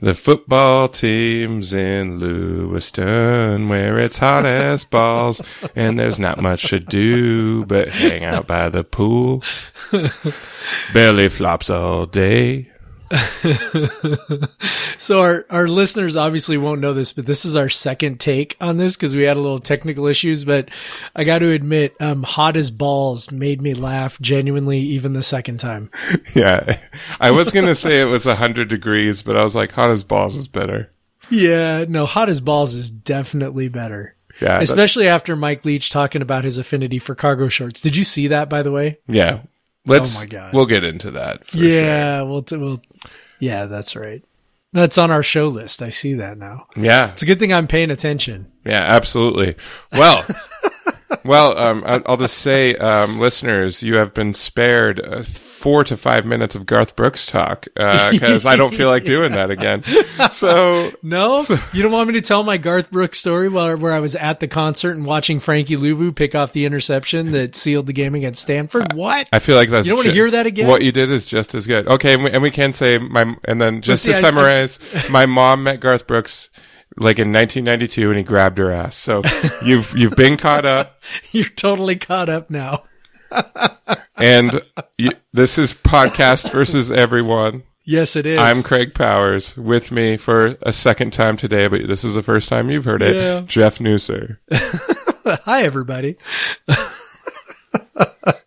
The football team's in Lewiston where it's hot as balls and there's not much to do but hang out by the pool. Belly flops all day. so our our listeners obviously won't know this, but this is our second take on this because we had a little technical issues. But I got to admit, um, "Hot as Balls" made me laugh genuinely, even the second time. Yeah, I was gonna say it was hundred degrees, but I was like, "Hot as balls" is better. Yeah, no, "Hot as Balls" is definitely better. Yeah, especially after Mike Leach talking about his affinity for cargo shorts. Did you see that, by the way? Yeah, Let's. Oh my god. We'll get into that. yeah, sure. we'll, t- we'll. Yeah, that's right. That's on our show list. I see that now. Yeah, it's a good thing I'm paying attention. Yeah, absolutely. Well, well, um, I'll just say, um, listeners, you have been spared uh, four to five minutes of Garth Brooks talk because uh, I don't feel like doing that again. So no, so, you don't want me to tell my Garth Brooks story where where I was at the concert and watching Frankie Luvu pick off the interception that sealed the game against Stanford. What? I feel like that's you don't want to hear that again. What you did is just as good. Okay, and we, and we can say my and then just well, see, to summarize, I, my mom met Garth Brooks like in 1992 and he grabbed her ass. So you've you've been caught up. You're totally caught up now. And you, this is podcast versus everyone. Yes, it is. I'm Craig Powers. With me for a second time today, but this is the first time you've heard it. Yeah. Jeff Nusser. Hi, everybody.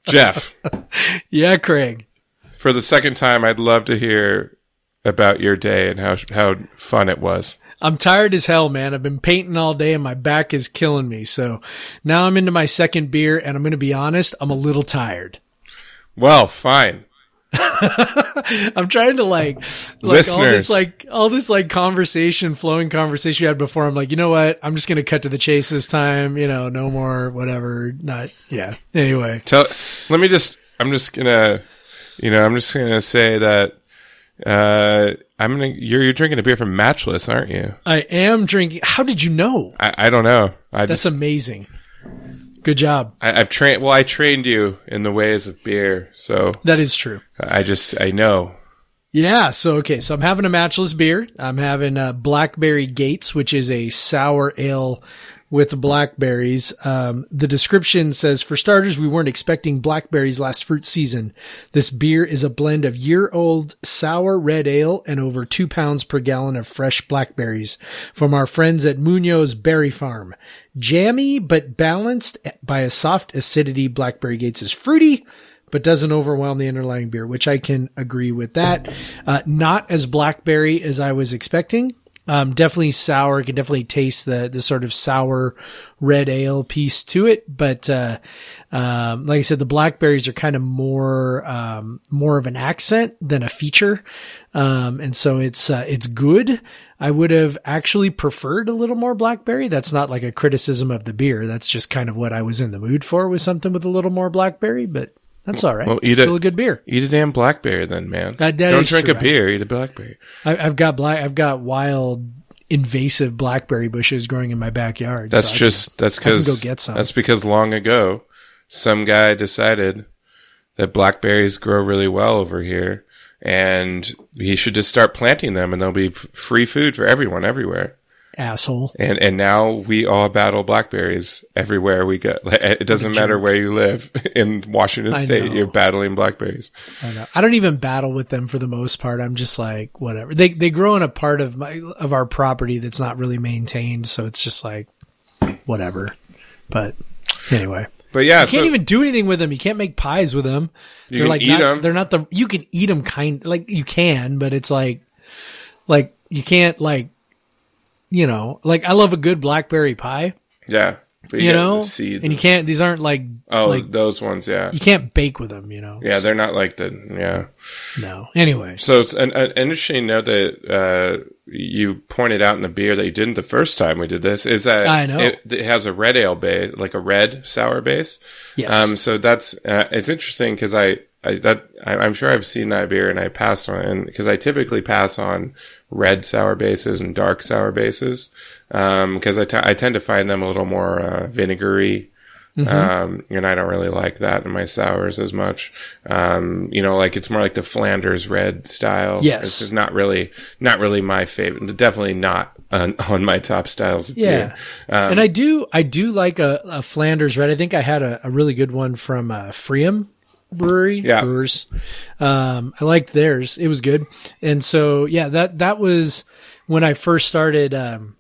Jeff. Yeah, Craig. For the second time, I'd love to hear about your day and how how fun it was. I'm tired as hell, man. I've been painting all day and my back is killing me. So now I'm into my second beer and I'm going to be honest, I'm a little tired. Well, fine. I'm trying to like, like all this like all this like conversation, flowing conversation we had before. I'm like, you know what? I'm just gonna cut to the chase this time. You know, no more whatever. Not yeah. Anyway, tell. Let me just. I'm just gonna. You know, I'm just gonna say that. Uh, I'm gonna. You're you're drinking a beer from Matchless, aren't you? I am drinking. How did you know? I, I don't know. I That's just, amazing. Good job. I, have trained. Well, I trained you in the ways of beer, so that is true. I just I know. Yeah. So okay. So I'm having a matchless beer. I'm having a Blackberry Gates, which is a sour ale with blackberries. Um, the description says, for starters, we weren't expecting blackberries last fruit season. This beer is a blend of year old sour red ale and over two pounds per gallon of fresh blackberries from our friends at Munoz Berry Farm. Jammy, but balanced by a soft acidity. Blackberry Gates is fruity, but doesn't overwhelm the underlying beer, which I can agree with that. Uh, not as blackberry as I was expecting. Um, definitely sour. You can definitely taste the the sort of sour red ale piece to it. But uh, um, like I said, the blackberries are kind of more um, more of an accent than a feature, um, and so it's uh, it's good. I would have actually preferred a little more blackberry. That's not like a criticism of the beer. That's just kind of what I was in the mood for was something with a little more blackberry. But that's all right. Well, eat it's a, still a good beer. Eat a damn blackberry then, man. That, that Don't drink true. a beer. Eat a blackberry. I, have got black. I've got wild, invasive blackberry bushes growing in my backyard. That's so just can, that's because go get some. That's because long ago, some guy decided that blackberries grow really well over here, and he should just start planting them, and there'll be f- free food for everyone everywhere asshole. And and now we all battle blackberries everywhere we go. It doesn't matter where you live in Washington State, you're battling blackberries. I know. I don't even battle with them for the most part. I'm just like whatever. They they grow in a part of my of our property that's not really maintained, so it's just like whatever. But anyway. But yeah, you can't so, even do anything with them. You can't make pies with them. You they're can like eat not, them. They're not the. You can eat them kind like you can, but it's like, like you can't like you know, like I love a good blackberry pie. Yeah. But you get know, seeds. and you can't. These aren't like oh, like those ones, yeah, you can't bake with them. You know. yeah. They're not like the yeah. No. Anyway. So it's an, an interesting note that uh, you pointed out in the beer that you didn't the first time we did this is that I know. It, it has a red ale base, like a red sour base. Yes. Um, so that's uh, it's interesting because I, I that I, I'm sure I've seen that beer and I passed on and because I typically pass on red sour bases and dark sour bases because I, t- I tend to find them a little more uh, vinegary. Um, and I don't really like that in my sours as much. Um, you know, like it's more like the Flanders red style. Yes. This is not really, not really my favorite. Definitely not on, on my top styles of Yeah. beer. Um, and I do, I do like a, a Flanders red. I think I had a, a really good one from uh, Freem Brewery. Yeah. Brewers. Um, I liked theirs. It was good. And so, yeah, that, that was when I first started, um,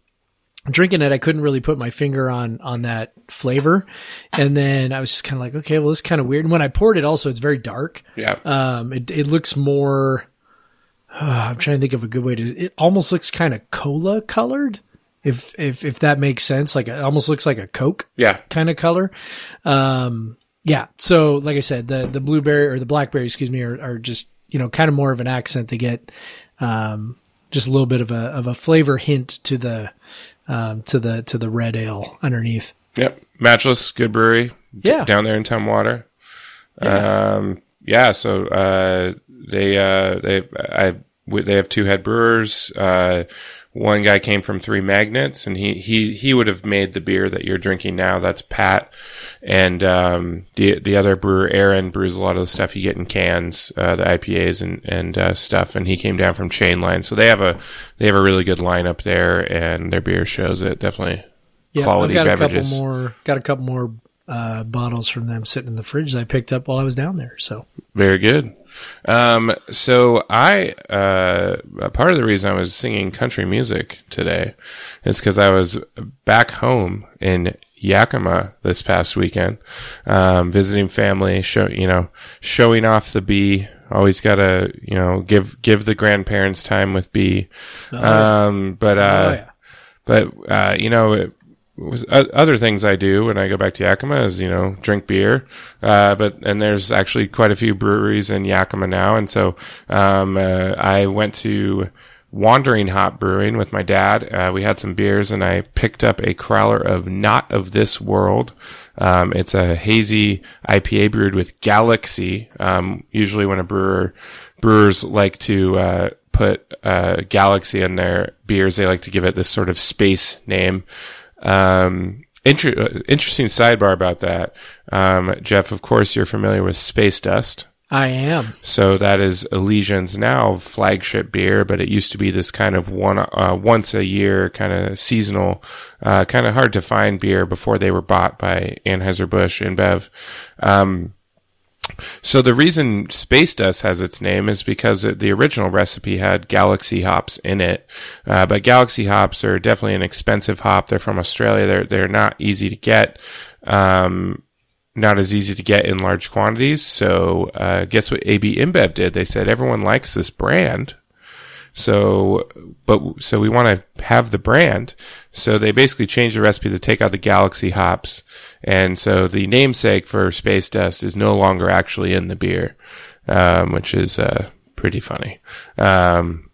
drinking it. I couldn't really put my finger on, on that flavor. And then I was just kind of like, okay, well, this is kind of weird. And when I poured it also, it's very dark. yeah. Um, it, it looks more, I'm trying to think of a good way to, it almost looks kind of cola colored. If, if, if that makes sense, like it almost looks like a Coke yeah. kind of color. Um, yeah. So, like I said, the the blueberry or the blackberry, excuse me, are, are just you know kind of more of an accent to get um, just a little bit of a of a flavor hint to the um, to the to the red ale underneath. Yep. Matchless, good brewery. Yeah. down there in Tumwater. Um, yeah. So, uh, they, uh, they, I, they have two head brewers. Uh, one guy came from Three Magnets, and he he he would have made the beer that you're drinking now. That's Pat, and um, the the other brewer Aaron brews a lot of the stuff you get in cans, uh, the IPAs and and uh, stuff. And he came down from Chainline, so they have a they have a really good lineup there, and their beer shows it definitely. Yeah, Quality I've got beverages. a couple more got a couple more uh, bottles from them sitting in the fridge that I picked up while I was down there. So Very good. Um, so I, uh, part of the reason I was singing country music today is because I was back home in Yakima this past weekend, um, visiting family, show, you know, showing off the bee. Always gotta, you know, give, give the grandparents time with bee. Um, but, uh, oh yeah, but uh, you know, it other things I do when I go back to Yakima is you know drink beer. Uh, but and there's actually quite a few breweries in Yakima now, and so um, uh, I went to Wandering Hop Brewing with my dad. Uh, we had some beers, and I picked up a crowler of Not of This World. Um, it's a hazy IPA brewed with Galaxy. Um, usually, when a brewer brewers like to uh, put uh, Galaxy in their beers, they like to give it this sort of space name. Um, inter- uh, interesting sidebar about that, um, Jeff. Of course, you're familiar with Space Dust. I am. So that is Elysian's now flagship beer, but it used to be this kind of one uh, once a year kind of seasonal, uh, kind of hard to find beer before they were bought by Anheuser Busch InBev. Um, so the reason Space Dust has its name is because it, the original recipe had Galaxy hops in it, uh, but Galaxy hops are definitely an expensive hop. They're from Australia. They're they're not easy to get. Um, not as easy to get in large quantities. So, uh, guess what AB InBev did? They said everyone likes this brand. So, but, so we want to have the brand. So they basically changed the recipe to take out the Galaxy hops. And so the namesake for Space Dust is no longer actually in the beer, um, which is, uh, pretty funny. Um,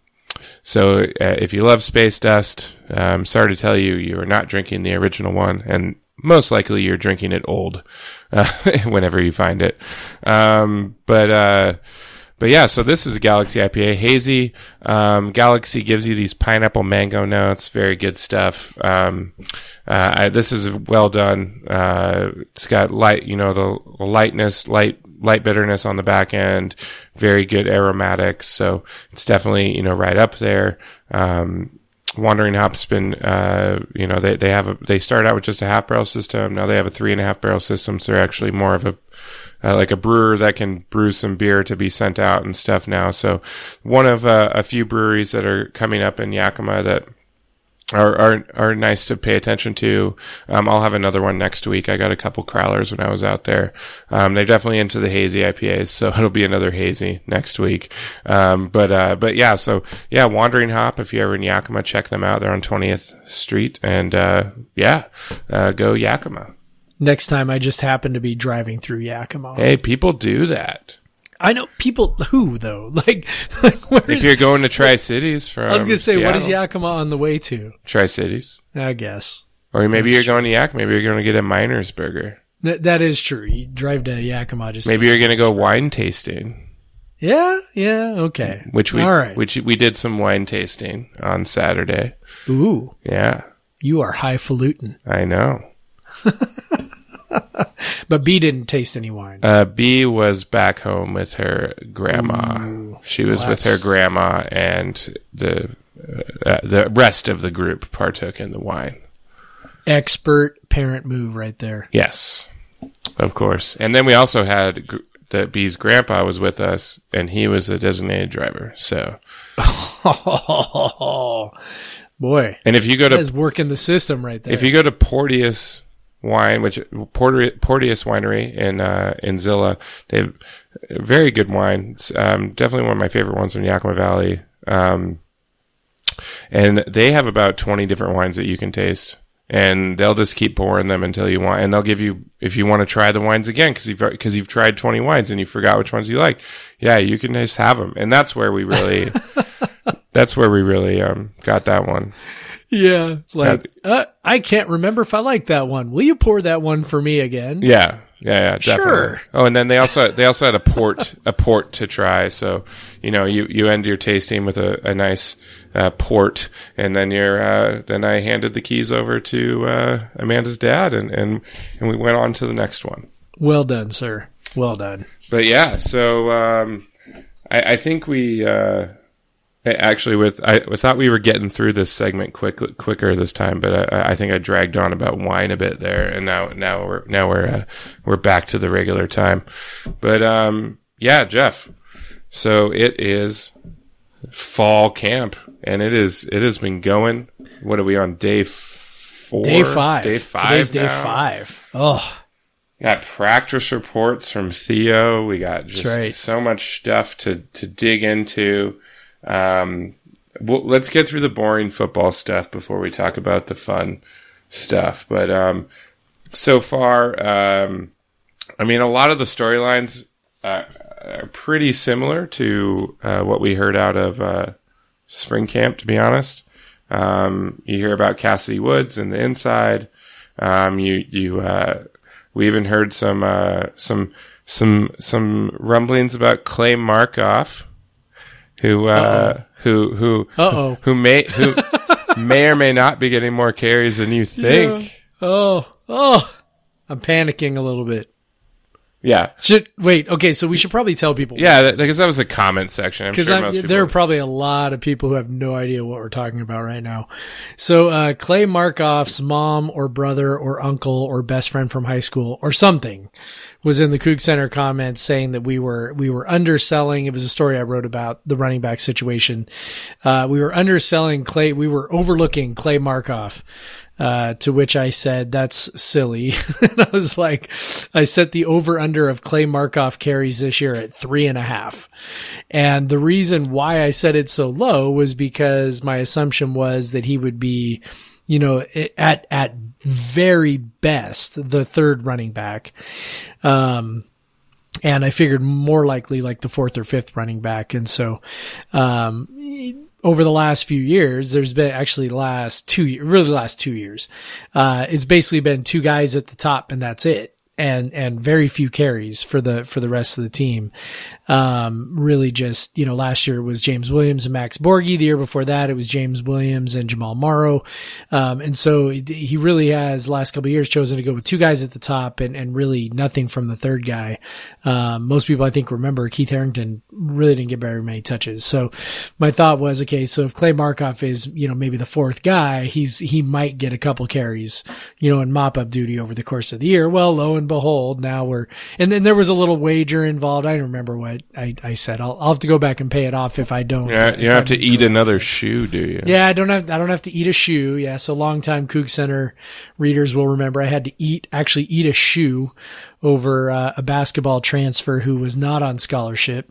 so uh, if you love Space Dust, I'm sorry to tell you, you are not drinking the original one, and most likely you're drinking it old uh, whenever you find it. Um, but uh, but yeah, so this is a Galaxy IPA, hazy. Um, Galaxy gives you these pineapple mango notes, very good stuff. Um, uh, I, this is well done. Uh, it's got light, you know, the, lightness, light light bitterness on the back end, very good aromatics. So it's definitely, you know, right up there. Um, Wandering Hop's been, uh, you know, they, they have a, they start out with just a half barrel system. Now they have a three and a half barrel system. So they're actually more of a, uh, like a brewer that can brew some beer to be sent out and stuff now. So one of uh, a few breweries that are coming up in Yakima that are, are are nice to pay attention to. Um, I'll have another one next week. I got a couple crowlers when I was out there. Um, they're definitely into the hazy IPAs, so it'll be another hazy next week. Um, but uh, but yeah, so yeah, Wandering Hop. If you're ever in Yakima, check them out. They're on 20th Street, and uh, yeah, uh, go Yakima. Next time, I just happen to be driving through Yakima. Hey, people do that. I know people who though. Like, like If you're going to Tri Cities from I was gonna say, what is Yakima on the way to? Tri Cities, I guess or maybe That's you're going to Yakima. Maybe you're going to get a Miners Burger. that that is true. You drive to Yakima, just Maybe you're going to go wine tasting. yeah, yeah, okay. which we All right. which we did some wine tasting on Saturday. Ooh, Yeah, you are highfalutin. I know. But B didn't taste any wine. Uh, B was back home with her grandma. she was Well, with her grandma, and the uh, the rest of the group partook in the wine. Expert parent move right there. Yes, of course. And then we also had gr- the B's grandpa was with us, and he was a designated driver. So, Oh boy, and if you go to. that is working the system right there. if you go to Portteus Wine, which Porter, Portteus Winery in uh, in Zillah, they have very good wine. Um, definitely one of my favorite ones in Yakima Valley. Um, and they have about twenty different wines that you can taste, and they'll just keep pouring them until you want, and they'll give you if you want to try the wines again because you've because you've tried twenty wines and you forgot which ones you like. Yeah, you can just have them, and that's where we really. That's where we really um, got that one. Yeah, like uh, I can't remember if I like that one. Will you pour that one for me again? Yeah, yeah, yeah, definitely. Sure. Oh, and then they also they also had a port a port to try. So you know you you end your tasting with a, a nice uh, port, and then you're uh, then I handed the keys over to uh, Amanda's dad, and and and we went on to the next one. Well done, sir. Well done. But yeah, so um, I, I think we uh, actually with I, I thought we were getting through this segment quick quicker this time, but I, I think I dragged on about wine a bit there, and now now we're now we're uh, we're back to the regular time. But um, yeah, Jeff. So it is fall camp, and it is it has been going. What are we on day four? Day five. Day five. Today's day five. Oh, Got practice reports from Theo. We got just right. so much stuff to, to dig into. Um, well, let's get through the boring football stuff before we talk about the fun stuff. But um, so far, um, I mean, a lot of the storylines uh, are pretty similar to uh, what we heard out of uh, spring camp. To be honest, um, you hear about Cassidy Woods and the inside. Um, you you uh, we even heard some uh, some some some rumblings about Clay Markoff, who uh, who who Uh-oh. who may who may or may not be getting more carries than you think. oh, oh! I'm panicking a little bit. Yeah, Should wait? Okay, so we should probably tell people. yeah, because that was a comment section. Because sure there are probably a lot of people who have no idea what we're talking about right now. So uh, Clay Markoff's mom or brother or uncle or best friend from high school or something was in the Coug Center comments saying that we were we were underselling. It was a story I wrote about the running back situation. Uh, we were underselling Clay. We were overlooking Clay Markoff. Uh, to which I said, that's silly. and I was like, I set the over under of Clay Markoff carries this year at three and a half. And the reason why I set it so low was because my assumption was that he would be, you know, at, at very best, the third running back. Um, and I figured more likely like the fourth or fifth running back. And so, um, over the last few years, there's been actually last two, really last two years, uh, it's basically been two guys at the top and that's it. And, and very few carries for the, for the rest of the team. Um, really just, you know, last year it was James Williams and Max Borghi. The year before that, it was James Williams and Jamal Morrow. Um, and so he really has last couple years chosen to go with two guys at the top and, and really nothing from the third guy. Um, most people I think remember Keith Harrington really didn't get very many touches. So my thought was, okay, so if Clay Markoff is, you know, maybe the fourth guy, he's, he might get a couple carries, you know, in mop up duty over the course of the year. Well, lo and and behold, now we're, and then there was a little wager involved. I don't remember what I, I said. I'll, I'll have to go back and pay it off if I don't. Yeah, you don't have I'm to eat another shoe, do you? Yeah, I don't have I don't have to eat a shoe. Yeah, so longtime Coug Center readers will remember I had to eat actually eat a shoe over uh, a basketball transfer who was not on scholarship.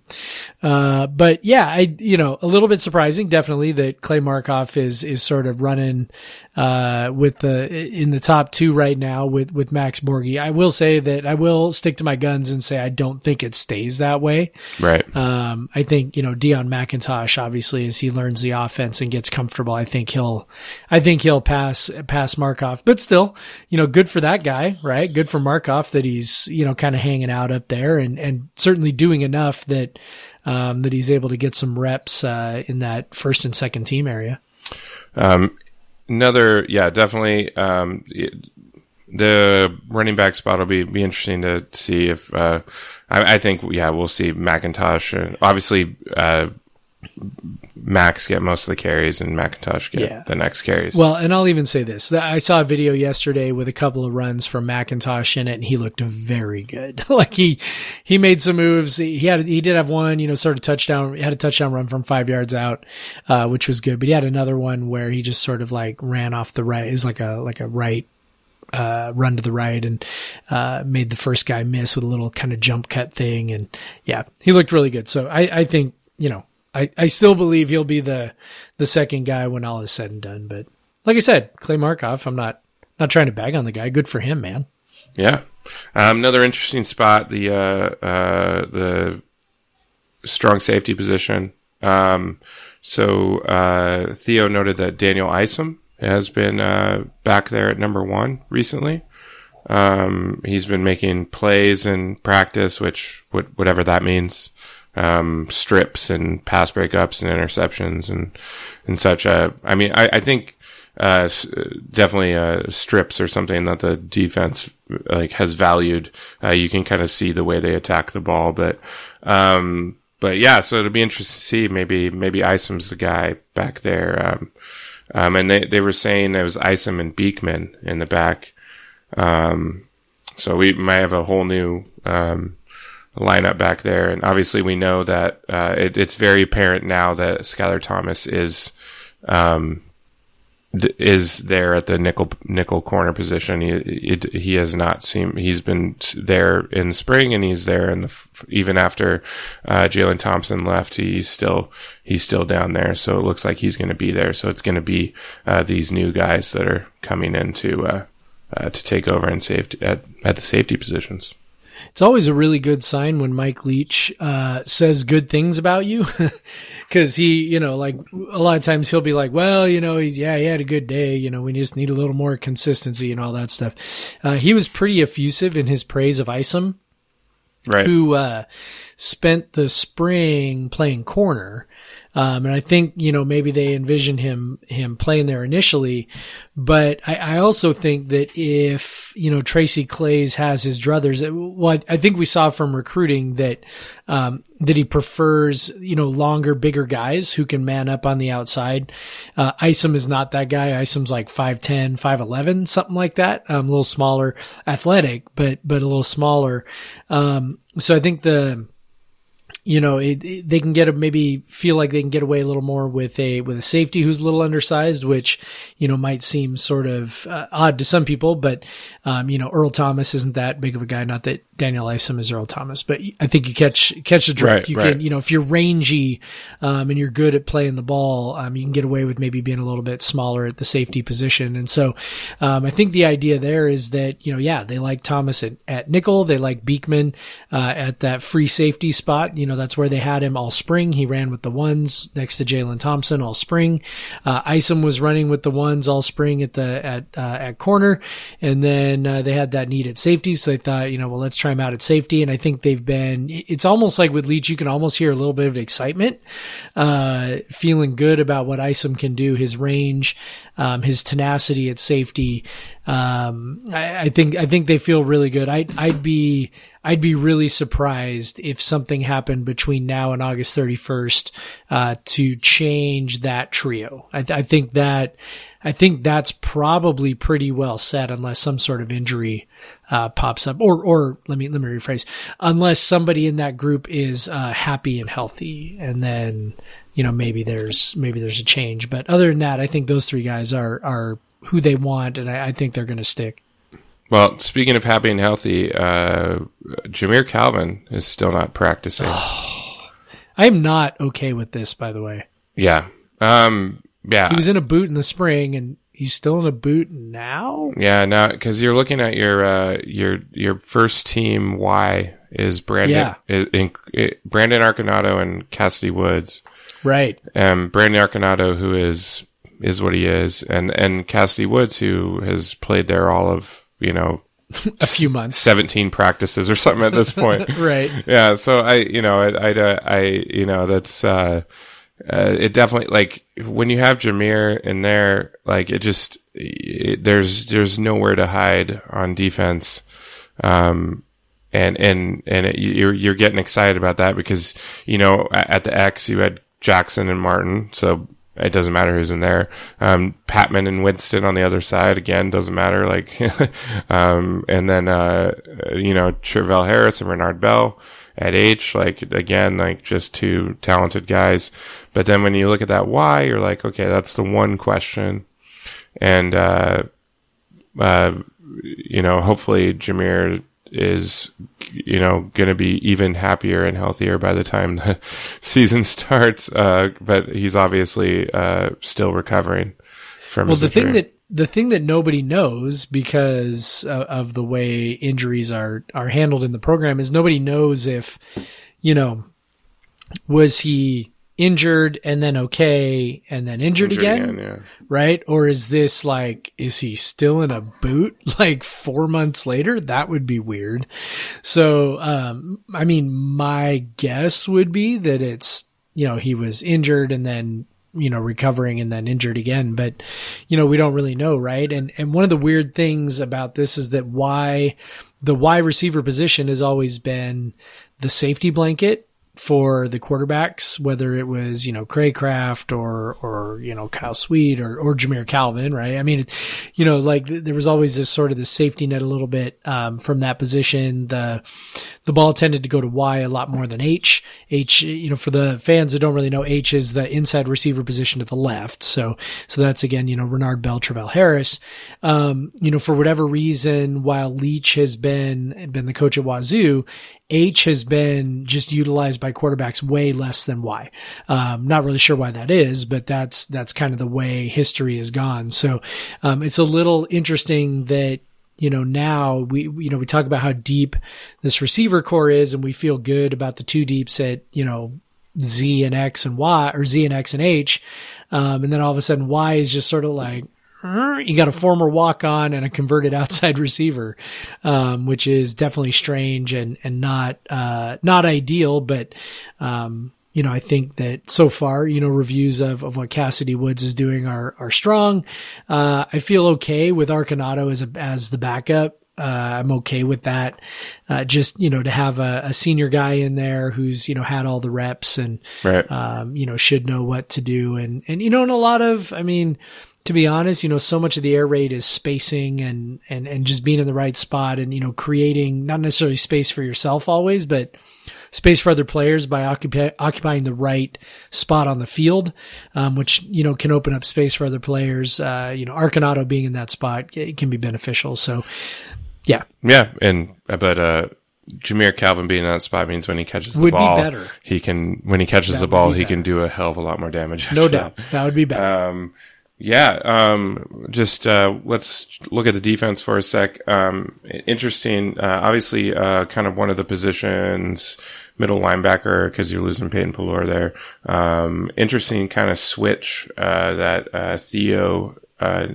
Uh, but yeah, I you know a little bit surprising, definitely that Clay Markoff is is sort of running uh, with the in the top two right now with with Max Borghi. I will say that I will stick to my guns and say I don't think it stays that way. Right. Um, I think you know Deon McIntosh. Obviously, as he learns the offense and gets comfortable, I think he'll, I think he'll pass pass Markoff. But still, you know, good for that guy, right? Good for Markoff that he's you know kind of hanging out up there and and certainly doing enough that um, that he's able to get some reps uh, in that first and second team area. Um, another, yeah, definitely. Um, it- the running back spot will be be interesting to see if. Uh, I, I think, yeah, we'll see McIntosh and obviously uh, Max get most of the carries and McIntosh get Yeah. the next carries. Well, and I'll even say this: I saw a video yesterday with a couple of runs from McIntosh in it, and he looked very good. like he he made some moves. He had he did have one, you know, sort of touchdown. He had a touchdown run from five yards out, uh, which was good. But he had another one where he just sort of like ran off the right. It was like a like a right uh, run to the right and uh, made the first guy miss with a little kind of jump cut thing. And yeah, he looked really good. So I, I think you know I, I still believe he'll be the the second guy when all is said and done. But like I said, Clay Markoff, I'm not not trying to bag on the guy. Good for him, man. Yeah. Um, another interesting spot, the uh, uh, the strong safety position. Um, so uh, Theo noted that Daniel Isom has been uh, back there at number one recently. Um, he's been making plays in practice, which what- whatever that means, um, strips and pass breakups and interceptions and and such. Uh, I mean, I, I think uh, definitely uh, strips or something that the defense like has valued. Uh, you can kind of see the way they attack the ball, but um, but yeah, so it'll be interesting to see. Maybe maybe Isom's the guy back there. Um, um, and they they were saying there was Isom and Beekman in the back. Um, so we might have a whole new um, lineup back there, and obviously we know that uh, it, it's very apparent now that Skyler Thomas is um, d- is there at the nickel nickel corner position. He it, he has not seen. He's been there in spring, and he's there in the f- even after uh, Jalen Thompson left. He's still he's still down there. So it looks like he's going to be there. So it's going to be uh, these new guys that are coming in to uh, uh, to take over in safety at at the safety positions. It's always a really good sign when Mike Leach uh, says good things about you, because he, you know, like a lot of times he'll be like, "Well, you know, he's yeah, he had a good day. You know, we just need a little more consistency and all that stuff." Uh, he was pretty effusive in his praise of Isom, Right. who uh, spent the spring playing corner. Um, and I think you know maybe they envisioned him him playing there initially, but I, I also think that if you know Tracy Claeys has his druthers, well, I, I think we saw from recruiting that um, that he prefers you know longer, bigger guys who can man up on the outside. Uh, Isom is not that guy. Isom's like 5'10", 5'11", something like that. Um, a little smaller, athletic, but but a little smaller. Um, so I think the you know, it, it- they can get a, maybe feel like they can get away a little more with a with a safety who's a little undersized, which you know might seem sort of uh, odd to some people. But um, you know, Earl Thomas isn't that big of a guy. Not that Daniel Isom is Earl Thomas, but I think you catch catch the drift. Right, you right. can, you know, if you're rangy um, and you're good at playing the ball, um, you can get away with maybe being a little bit smaller at the safety position. And so, um, I think the idea there is that you know, yeah, they like Thomas at, at nickel, they like Beekman uh, at that free safety spot. You know, that's where they had him all spring. He ran with the ones next to Jalen Thompson all spring. Uh, Isom was running with the ones all spring at the at uh, at corner, and then uh, they had that need at safety. So they thought, you know, well, let's try him out at safety. And I think they've been. It's almost like with Leach, you can almost hear a little bit of excitement, uh, feeling good about what Isom can do, his range, um, his tenacity at safety. Um, I, I think I think they feel really good. I, I'd be I'd be really surprised if something happened between now and August 31st uh, to change that trio. I, th- I think that I think that's probably pretty well set unless some sort of injury uh, pops up, or or let me let me rephrase, unless somebody in that group is uh, happy and healthy, and then you know maybe there's maybe there's a change. But other than that, I think those three guys are are who they want, and I, I think they're going to stick. Well, speaking of happy and healthy, uh, Jamire Calvin is still not practicing. I am not okay with this, by the way. yeah. Um, yeah. He was in a boot in the spring, and he's still in a boot now. Yeah, now because you're looking at your uh, your your first team Y is Brandon Yeah. is, in, it, Brandon Arconado and Cassidy Woods. Right. Um, Brandon Arconado, who is is what he is, and and Cassidy Woods, who has played there all of you know A few months. seventeen practices or something at this point. Right. yeah so i you know i i, I you know that's uh, uh it definitely like when you have Jamire in there like it just it, there's there's nowhere to hide on defense um and and and it, you're you're getting excited about that because you know at the X you had Jackson and Martin, so it doesn't matter who's in there. Um, Patmon and Winston on the other side again doesn't matter. Like, um, and then uh, you know Travell Harris and Renard Bell at H, like again, like just two talented guys. But then when you look at that Y, you're like, okay, that's the one question, and uh, uh, you know, hopefully Jamire is, you know, going to be even happier and healthier by the time the season starts. Uh, but he's obviously uh, still recovering from Well, his the thing that the thing that nobody knows because of, of the way injuries are are handled in the program is nobody knows if you know was he injured and then okay and then injured, Injured again, yeah. right? Or is this like is he still in a boot like 4 months later? That would be weird. So um i mean my guess would be that it's you know he was injured and then you know recovering and then injured again. But you know we don't really know right? And and one of the weird things about this is that why the wide receiver position has always been the safety blanket for the quarterbacks, whether it was, you know, Cracraft or, or, you know, Kyle Sweet or, or Jamire Calvin, right? I mean, you know, like th- there was always this sort of the safety net a little bit, um, from that position. The, the ball tended to go to Y a lot more than H. H, you know, for the fans that don't really know, H is the inside receiver position to the left. So, so that's again, you know, Renard Bell, Travell Harris. Um, you know, for whatever reason, while Leach has been, been the coach at Wazoo, H has been just utilized by quarterbacks way less than Y. Um, not really sure why that is, but that's, that's kind of the way history has gone. So, um, it's a little interesting that, you know, now we, you know, we talk about how deep this receiver core is and we feel good about the two deeps at, you know, Z and X and Y or Z and X and H. Um, and then all of a sudden Y is just sort of like, you got a former walk on and a converted outside receiver, um, which is definitely strange and, and not, uh, not ideal, but, um, you know, I think that so far, you know, reviews of, of what Cassidy Woods is doing are, are strong. Uh, I feel okay with Arconado as a, as the backup. Uh, I'm okay with that. Uh, just, you know, to have a, a senior guy in there who's, you know, had all the reps and, Right. um, you know, should know what to do. And, and, you know, and a lot of, I mean, to be honest, you know, so much of the air raid is spacing and, and, and just being in the right spot and, you know, creating not necessarily space for yourself always, but space for other players by occupi- occupying the right spot on the field, um, which, you know, can open up space for other players. Uh, you know, Arconado being in that spot can be beneficial. So, yeah, Yeah, and but uh Jamire Calvin being in that spot means when he catches the Would be better. he can when he catches That the ball, be he can do a hell of a lot more damage. no doubt. That would be better. Um, yeah. Um, just uh, let's look at the defense for a sec. Um, interesting. Uh, obviously, uh, kind of one of the positions, middle linebacker, because you're losing Peyton Pelluer there. Um, interesting kind of switch uh, that uh, Theo. Uh,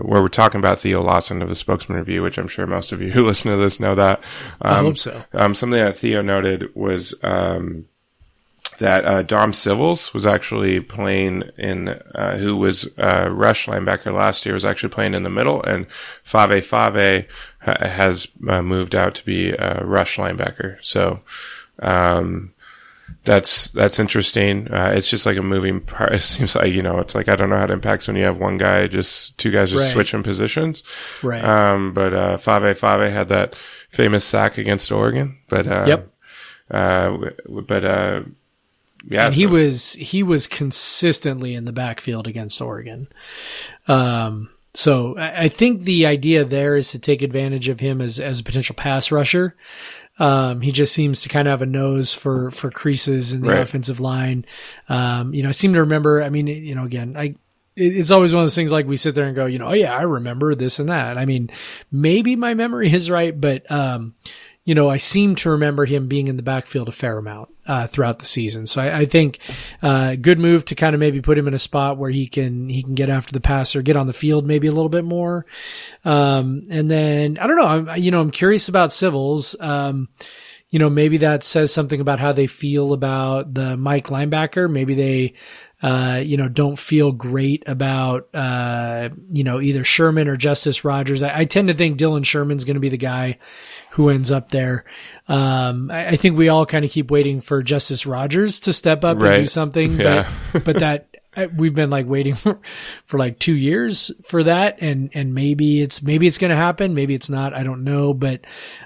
where we're talking about Theo Lawson of the Spokesman Review, which I'm sure most of you who listen to this know that. Um, hope so. Um, something that Theo noted was um, that uh, Dom Civils was actually playing in, uh, who was uh, rush linebacker last year, was actually playing in the middle, and Fa'avae Fa'avae ha- has uh, moved out to be a rush linebacker. So, um, that's that's interesting. Uh, it's just like a moving part. It seems like you know, it's like I don't know how it impacts when you have one guy just two guys just Right. switching positions. Right. Um, but uh, Fa'avae Fa'avae had that famous sack against Oregon. But uh, Yep. Uh, but uh, yeah, and he was he was consistently in the backfield against Oregon. Um, so I, I think the idea there is to take advantage of him as as a potential pass rusher. Um, he just seems to kind of have a nose for for creases in the Right. offensive line. Um, you know, I seem to remember. I mean, you know, again, I. It's always one of those things like we sit there and go, you know, oh yeah, I remember this and that. I mean, maybe my memory is right, but um, you know, I seem to remember him being in the backfield a fair amount uh, throughout the season. So I, I think uh, good move to kind of maybe put him in a spot where he can he can get after the passer, get on the field maybe a little bit more. Um, and then I don't know, I'm, you know, I'm curious about Civils. Um, you know, maybe that says something about how they feel about the Mike linebacker. Maybe they, uh, you know, don't feel great about, uh, you know, either Sherman or Justice Rogers. I, I tend to think Dylan Sherman's going to be the guy who ends up there. Um, I, I think we all kind of keep waiting for Justice Rogers to step up and do something, Yeah. but, but that, we've been like waiting for, for like two years for that and and maybe it's maybe it's going to happen maybe it's not i don't know but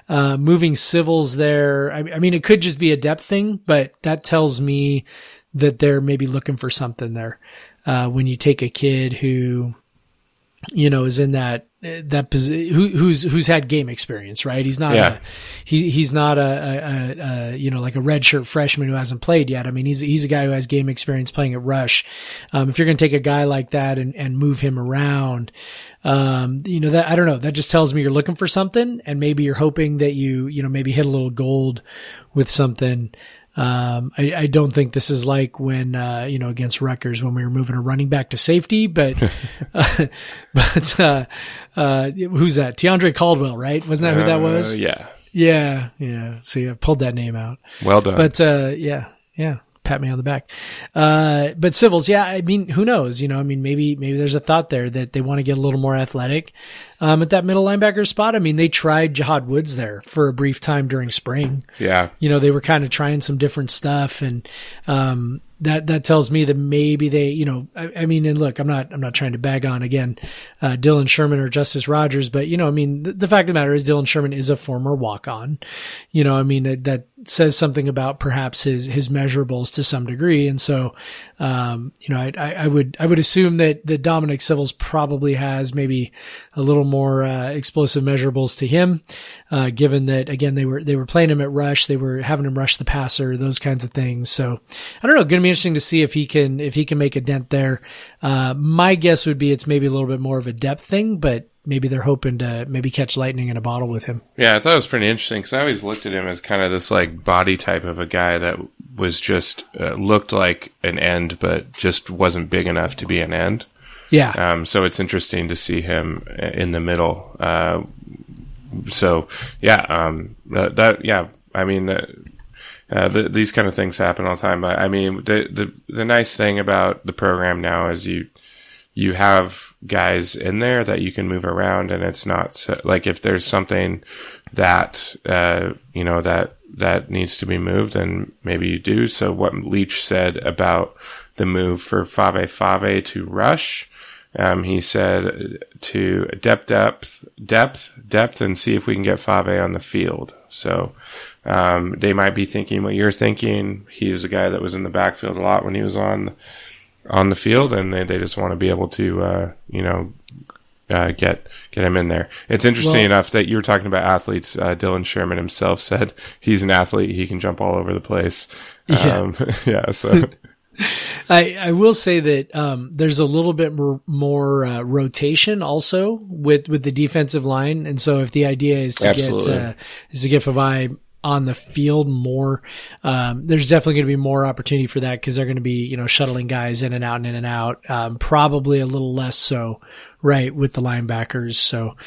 uh moving civils there I, I mean it could just be a depth thing but that tells me that they're maybe looking for something there uh when you take a kid who you know is in that that posi- who, who's who's had game experience, right? He's not Yeah. a, he he's not a, a, a, you know like a redshirt freshman who hasn't played yet. I mean, he's he's a guy who has game experience playing at rush. Um, if you're going to take a guy like that and and move him around, um, you know that I don't know. That just tells me you're looking for something, and maybe you're hoping that you you know maybe hit a little gold with something. Um, I, I don't think this is like when, uh, you know, against Rutgers when we were moving a running back to safety, but, uh, but, uh, uh, who's that? DeAndre Caldwell, right? Wasn't that who that Uh, was? yeah. Yeah. Yeah. See, I pulled that name out, Well done. but, uh, yeah, yeah. Pat me on the back. Uh, but civils, yeah, I mean, who knows? You know, I mean, maybe, maybe there's a thought there that they want to get a little more athletic, um, at that middle linebacker spot. I mean, they tried Jahad Woods there for a brief time during spring yeah. you know, they were kind of trying some different stuff and, um, that, that tells me that maybe they, you know, I, I mean, and look, I'm not, I'm not trying to bag on again, uh, Dylan Sherman or Justice Rogers, but you know, I mean, the, the fact of the matter is Dylan Sherman is a former walk on, you know, I mean, that, that says something about perhaps his, his measurables to some degree. And so, um, you know, I, I, I would, I would assume that, that Dominic Civils probably has maybe a little more, uh, explosive measurables to him, uh, given that again, they were, they were playing him at rush. They were having him rush the passer, those kinds of things. So I don't know. Going to be interesting to see if he can, if he can make a dent there. Uh, my guess would be it's maybe a little bit more of a depth thing, but maybe they're hoping to maybe catch lightning in a bottle with him. Yeah, I thought it was pretty interesting because I always looked at him as kind of this like body type of a guy that was just uh, looked like an end, but just wasn't big enough to be an end. Yeah. Um, so it's interesting to see him in the middle. Uh, so yeah, um, that, that yeah, I mean, uh, uh, the, these kind of things happen all the time. But I mean, the, the the nice thing about the program now is you you have guys in there that you can move around, and it's not so, like if there's something that uh, you know that that needs to be moved, then maybe you do. So what Leach said about the move for Fa'avae Fa'avae to rush. Um, he said to depth, depth, depth, depth, and see if we can get Fa'avae on the field. So um, they might be thinking what you're thinking. he's a guy that was in the backfield a lot when he was on on the field, and they, they just want to be able to uh, you know uh, get get him in there. It's interesting Well- enough that you were talking about athletes. Uh, Dylan Sherman himself said he's an athlete; he can jump all over the place. Yeah. Um, yeah. So I, I will say that um, there's a little bit more, more uh, rotation also with, with the defensive line, and so if the idea is to Absolutely. get uh, is to get Fa'avae on the field more, um, there's definitely going to be more opportunity for that because they're going to be you know shuttling guys in and out and in and out. Um, probably a little less so, right, with the linebackers. So,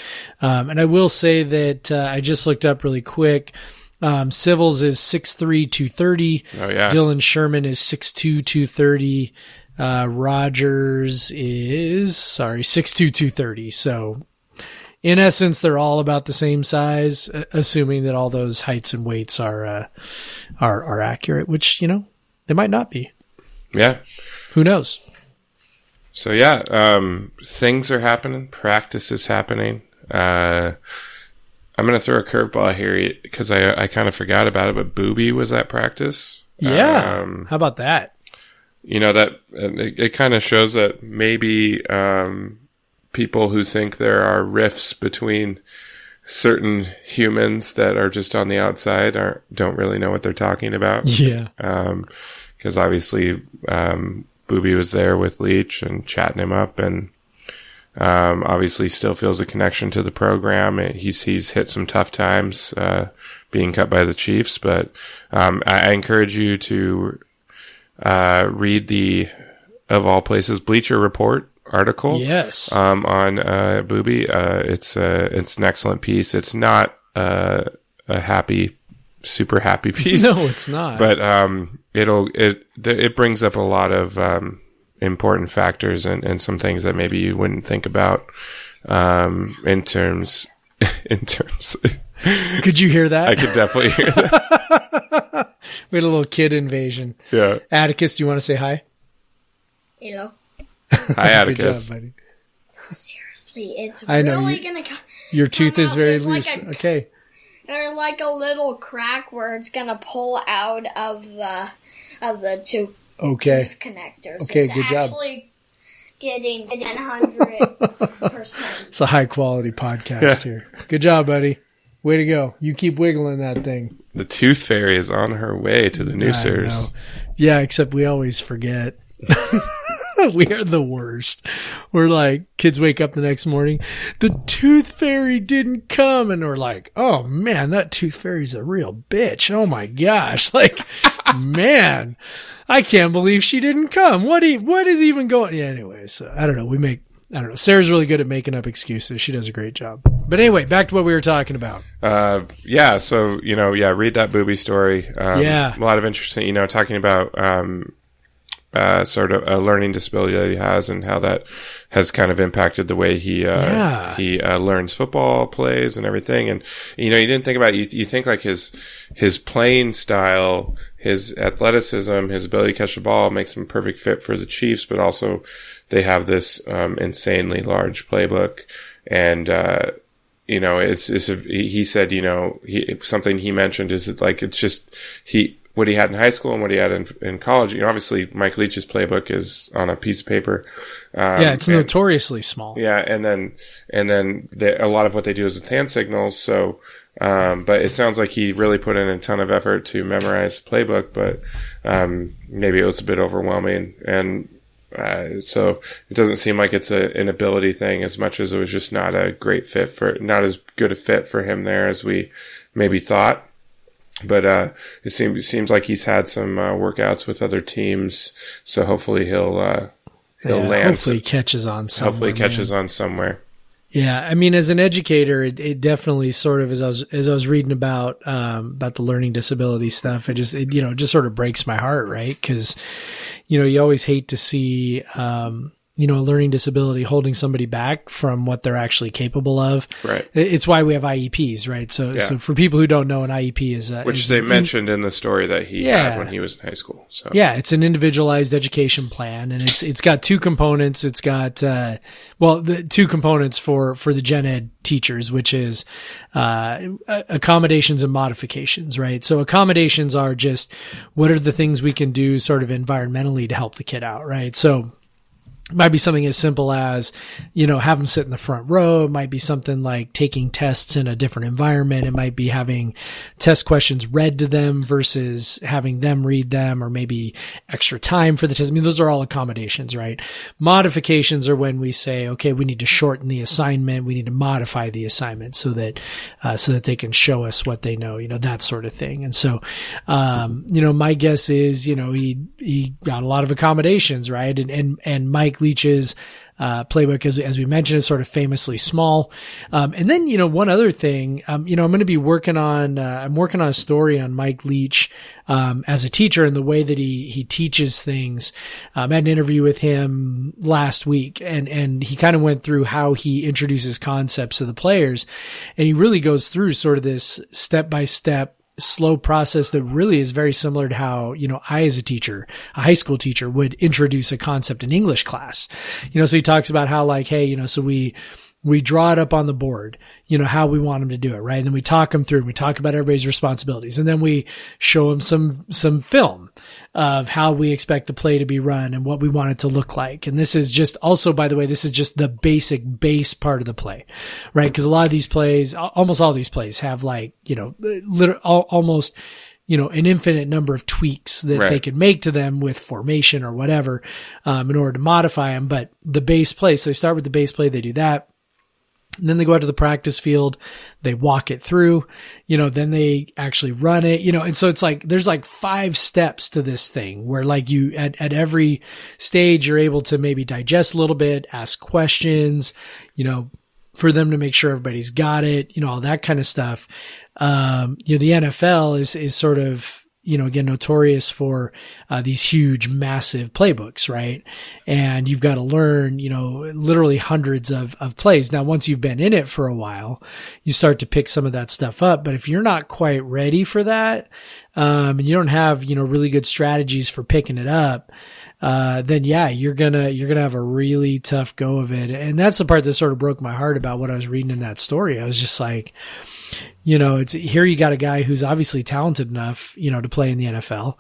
um, and I will say that uh, I just looked up really quick. Um, Civils is 6'3", 230. Oh yeah. Dylan Sherman is 6'2", 230. Uh, Rogers is, sorry, 6'2", 230. So in essence, they're all about the same size, uh, assuming that all those heights and weights are, uh, are, are accurate, which, you know, they might not be. Yeah. Who knows? So yeah, um, things are happening. Practice is happening. Uh, I'm gonna throw a curveball here because I I kind of forgot about it, but Booby was at practice. Yeah. Um, How about that? you know that it, it kind of shows that maybe um, people who think there are rifts between certain humans that are just on the outside are don't really know what they're talking about. Yeah. because obviously um, Booby was there with Leach and chatting him up, and um, obviously still feels a connection to the program. He's he's hit some tough times uh, being cut by the Chiefs, but um, I, I encourage you to uh, read the of all places Bleacher Report article Yes. um, on uh, Booby. Uh, it's uh, it's an excellent piece. It's not uh, a happy, super happy piece no, it's not. but um, it'll it th- it brings up a lot of um, important factors and, and some things that maybe you wouldn't think about um, in terms in terms. Could you hear that? I could definitely hear that. we had a little kid invasion. Yeah. Atticus, do you want to say hi? You know, Hi, Good job, buddy. seriously, it's I know, really you- gonna come. Your tooth is out, very there's like loose. a- okay. There's like a little crack where it's gonna pull out of the of the two Okay. tooth connectors. Okay, it's good job. actually getting 100 percent. It's a high quality podcast here. Good job, buddy. Way to go. You keep wiggling that thing. The tooth fairy is on her way to the I Nussers. know. Yeah, except we always forget. we are the worst. We're like, kids wake up the next morning, the tooth fairy didn't come. And we're like, oh man, that tooth fairy's a real bitch. Oh my gosh. Like, man, I can't believe she didn't come. What, e- what is even going? Yeah, anyway, so I don't know. We make, I don't know. Sarah's really good at making up excuses. She does a great job. But anyway, back to what we were talking about. Uh, yeah. So you know, yeah, read that booby story. Um, Yeah. a lot of interesting. You know, talking about um, uh, sort of a learning disability that he has and how that has kind of impacted the way he uh, Yeah. he uh, learns football plays and everything. And you know, you didn't think about it. You, you think like his his playing style, his athleticism, his ability to catch the ball makes him a perfect fit for the Chiefs, but also they have this um, insanely large playbook and. Uh, you know, it's, it's a, he said, you know, he, something he mentioned is that like, it's just, he, what he had in high school and what he had in, in college. You know, obviously Mike Leach's playbook is on a piece of paper. Um, Yeah, it's and- notoriously small. yeah, and then and then the, a lot of what they do is with hand signals. So, um, but it sounds like he really put in a ton of effort to memorize the playbook, but um, maybe it was a bit overwhelming, and uh, so it doesn't seem like it's a, an ability thing as much as it was just not a great fit for not as good a fit for him there as we maybe thought. But uh, it seems it seems like he's had some uh, workouts with other teams, so hopefully he'll uh, he'll Yeah, land. hopefully he catches on somewhere. hopefully man. catches on somewhere. Yeah, I mean, as an educator, it, it definitely sort of as I was as I was reading about um, about the learning disability stuff, it just it, you know just sort of breaks my heart, right? Because you know you always hate to see um, you know a learning disability holding somebody back from what they're actually capable of. Right. It's why we have IEPs, right? So Yeah. so for people who don't know, an IEP is uh, which is they an- mentioned in the story that he Yeah. had when he was in high school. So Yeah, it's an individualized education plan, and it's it's got two components. It's got uh, well, the two components for for the gen ed teachers, which is uh, accommodations and modifications. Right. So accommodations are just what are the things we can do, sort of environmentally, to help the kid out. Right. So might be something as simple as, you know, have them sit in the front row. It might be something like taking tests in a different environment. It might be having test questions read to them versus having them read them or maybe extra time for the test. I mean, those are all accommodations, right? Modifications are when we say, okay, we need to shorten the assignment. We need to modify the assignment so that, uh, so that they can show us what they know, you know, that sort of thing. And so, um, you know, my guess is, you know, he, he got a lot of accommodations, right? And, and, and Mike Leach's, uh, playbook, as, as we mentioned, is sort of famously small. Um, and then, you know, one other thing, um, you know, I'm going to be working on, uh, I'm working on a story on Mike Leach, um, as a teacher and the way that he, he teaches things. Um, I had an interview with him last week and, and he kind of went through how he introduces concepts to the players and he really goes through sort of this step by step slow process that really is very similar to how, you know, I as a teacher, a high school teacher would introduce a concept in English class. You know, so he talks about how like, hey, you know, so we, we draw it up on the board, you know, how we want them to do it, right? And then we talk them through and we talk about everybody's responsibilities. And then we show them some, some film of how we expect the play to be run and what we want it to look like. And this is just also, by the way, this is just the basic base part of the play, right? Cause a lot of these plays, almost all these plays have like, you know, literally almost, you know, an infinite number of tweaks that Right. they can make to them with formation or whatever, um, in order to modify them. But the base play, so they start with the base play, they do that. And then they go out to the practice field, they walk it through, you know, then they actually run it, you know, and so it's like, there's like five steps to this thing where like you, at, at every stage, you're able to maybe digest a little bit, ask questions, you know, for them to make sure everybody's got it, you know, all that kind of stuff. Um, you know, the NFL is, is sort of, you know, again, notorious for uh, these huge, massive playbooks, right? And you've got to learn, you know, literally hundreds of, of plays. Now, once you've been in it for a while, you start to pick some of that stuff up. But if you're not quite ready for that, um, and you don't have, you know, really good strategies for picking it up, uh, then yeah, you're gonna, you're gonna have a really tough go of it. And that's the part that sort of broke my heart about what I was reading in that story. I was just like, you know, it's here you got a guy who's obviously talented enough, you know, to play in the NFL,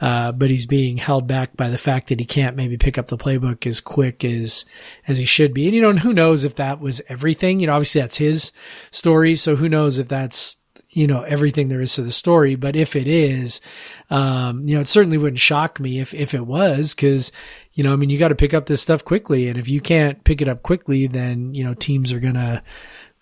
uh, but he's being held back by the fact that he can't maybe pick up the playbook as quick as as he should be. And you know, and who knows if that was everything? You know, obviously that's his story, so who knows if that's you know everything there is to the story. But if it is, um, you know, it certainly wouldn't shock me if if it was because. You know, I mean, you got to pick up this stuff quickly, and if you can't pick it up quickly, then you know teams are gonna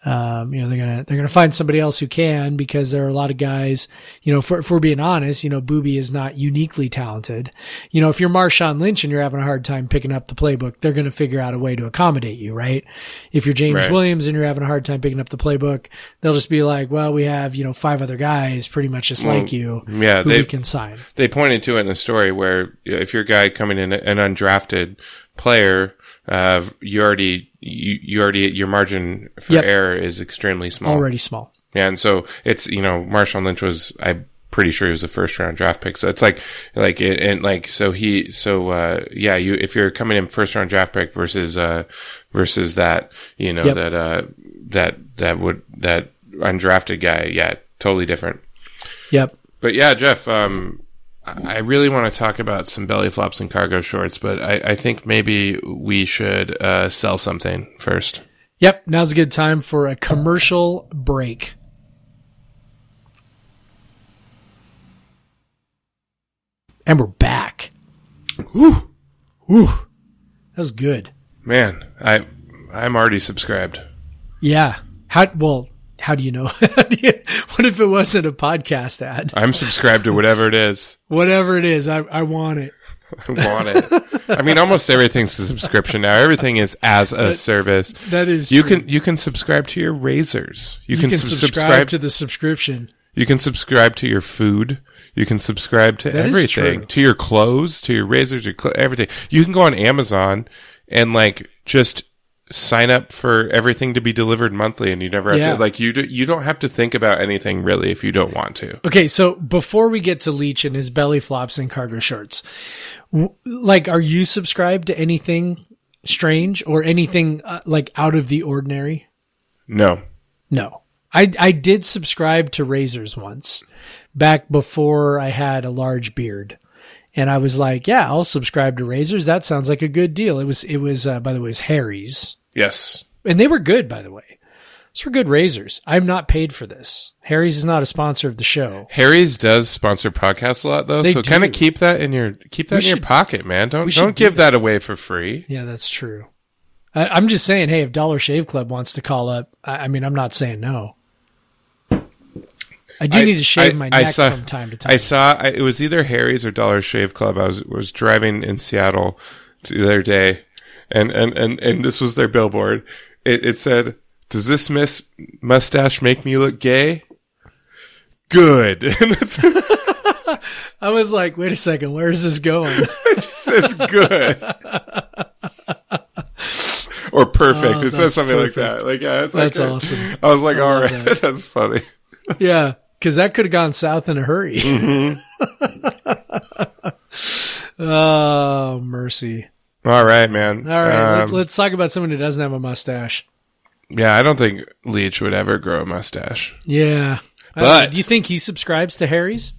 um, you know, they're gonna they're gonna find somebody else who can because there are a lot of guys. You know, for, if we're being honest, you know, Booby is not uniquely talented. You know, if you're Marshawn Lynch and you're having a hard time picking up the playbook, they're gonna figure out a way to accommodate you, right? If you're James Right. Williams and you're having a hard time picking up the playbook, they'll just be like, well, we have you know five other guys pretty much just like you, yeah, who they- we can sign. they pointed to it in the story where if you're guy coming in an undrafted player, uh, you already you, you already your margin for Yep. error is extremely small. Already small. Yeah, and so it's you know Marshawn Lynch was I'm pretty sure he was the first round draft pick. So it's like like it, and like so he so uh yeah you if you're coming in first round draft pick versus uh versus that you know Yep. that uh that that would that undrafted guy yeah totally different. Yep. But yeah, Jeff, um, I really want to talk about some belly flops and cargo shorts, but I, I think maybe we should uh, sell something first. Yep. Now's a good time for a commercial break. And we're back. Whew. Whew. That was good. Man, I I'm already subscribed. Yeah. How, well, how do you know? How do you- what if it wasn't a podcast ad? I'm subscribed to whatever it is. Whatever it is, I, I want it. I want it. I mean, almost everything's a subscription now. Everything is as a service. That is You true. can you can subscribe to your razors. You, You can, can sub- subscribe to the subscription. You can subscribe to your food. You can subscribe to That everything, to your clothes, to your razors, your cl- everything. You can go on Amazon and like just sign up for everything to be delivered monthly, and you never have Yeah. to like you. Do, you don't have to think about anything really if you don't want to. Okay, so before we get to Leach and his belly flops and cargo shorts, w- like, are you subscribed to anything strange or anything uh, like out of the ordinary? No, No, I I did subscribe to razors once, back before I had a large beard, and I was like, yeah, I'll subscribe to razors. That sounds like a good deal. It was it was uh, by the way, it was Harry's, yes, and they were good by the way. These were good razors. I'm not paid for this. Harry's is not a sponsor of the show. Harry's does sponsor podcasts a lot though, They so kind of keep that in your keep that We in your pocket, man. Don't don't do give that away for free. Yeah, that's true. I, I'm just saying, hey, if Dollar Shave Club wants to call up, I, I mean, I'm not saying no. I do I- need to shave I- my neck saw- from time to time. I saw I, it was either Harry's or Dollar Shave Club. I was was driving in Seattle the other day, and and and and this was their billboard. It, it said, "Does this miss mustache make me look gay?" Good. I was like, wait a second, where is this going? it just says good. or perfect. Oh, it says something perfect. like that. Like yeah, it's That's like, awesome. I was like, I all right, that. that's funny. yeah, because that could have gone south in a hurry. Mm-hmm. oh, mercy. All right, man. All right, Um, let, us talk about someone who doesn't have a mustache. yeah, I don't think Leach would ever grow a mustache. Yeah. Don't. But- do you think he subscribes to Harry's?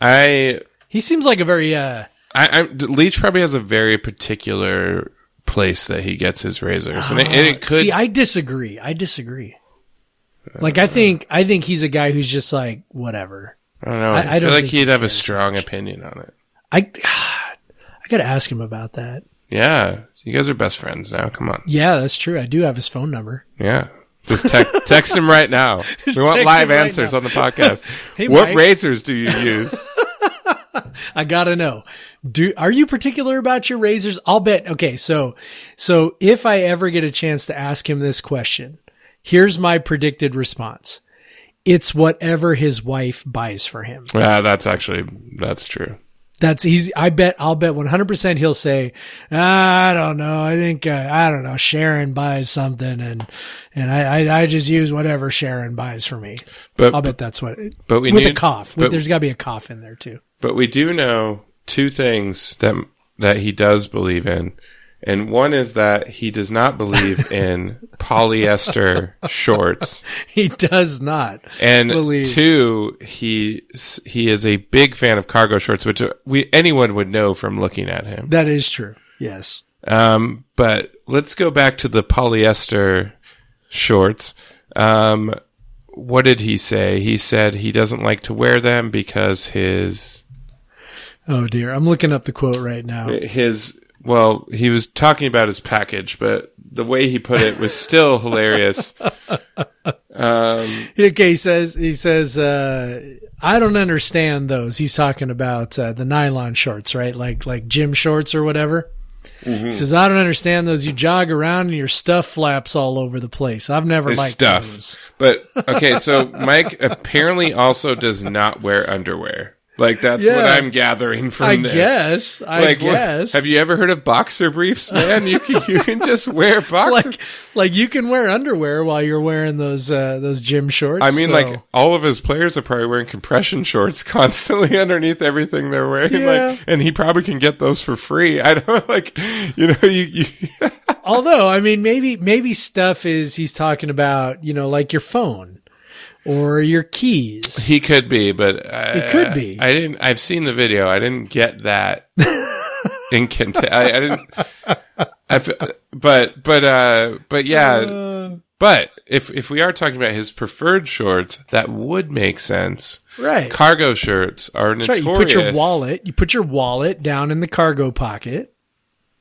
I He seems like a very uh I, I Leach probably has a very particular place that he gets his razors, and it, and it could. See, I disagree. I disagree. Like I think I think he's a guy who's just like whatever. I don't know. I- I, I feel don't like he'd he have a strong opinion on it. I I got to ask him about that. Yeah, So you guys are best friends now. Come on. Yeah, that's true. I do have his phone number. Yeah. Just text text him right now. We want live right answers now. on the podcast. Hey, what Mike. razors do you use? I gotta know. Do are you particular about your razors? I'll bet. Okay, so so if I ever get a chance to ask him this question, here's my predicted response. It's whatever his wife buys for him. yeah, that's actually that's true. That's easy. I bet. I'll bet 100% he'll say, "Ah, "I don't know. I think uh, I don't know. Sharon buys something, and and I, I I just use whatever Sharon buys for me. But I'll bet that's what. but we with need a cough. But, There's got to be a cough in there too. but we do know two things that that he does believe in. And one is that he does not believe in polyester shorts. He does not. And Believe. two, he he is a big fan of cargo shorts, which uh, we anyone would know from looking at him. That is true. Yes. Um, but let's go back to the polyester shorts. Um, what did he say? He said he doesn't like to wear them because his Oh dear. I'm looking up the quote right now. his well, he was talking about his package, but the way he put it was still hilarious. Um, Okay, he says he says uh, I don't understand those. He's talking about uh, the nylon shorts, right? Like like gym shorts or whatever. Mm-hmm. He says I don't understand those. You jog around and your stuff flaps all over the place. I've never his liked stuff. those. But okay, so Mike apparently also does not wear underwear. Like that's what I'm gathering from I this. guess. I like, what- guess. have you ever heard of boxer briefs, man? You can you can just wear boxer. like like you can wear underwear while you're wearing those uh, those gym shorts. I mean, so- like all of his players are probably wearing compression shorts constantly underneath everything they're wearing. Yeah. Like, and he probably can get those for free. I don't like, you know, you, you Although, I mean, maybe maybe stuff is he's talking about, you know, like your phone or your keys. he could be, but uh, It could be. I didn't. I've seen the video. I didn't get that. in Kent, I, I didn't. I, but but uh, but yeah. Uh, But if if we are talking about his preferred shorts, that would make sense. right. Cargo shirts are That's right. notorious. You put your wallet. You put your wallet down in the cargo pocket.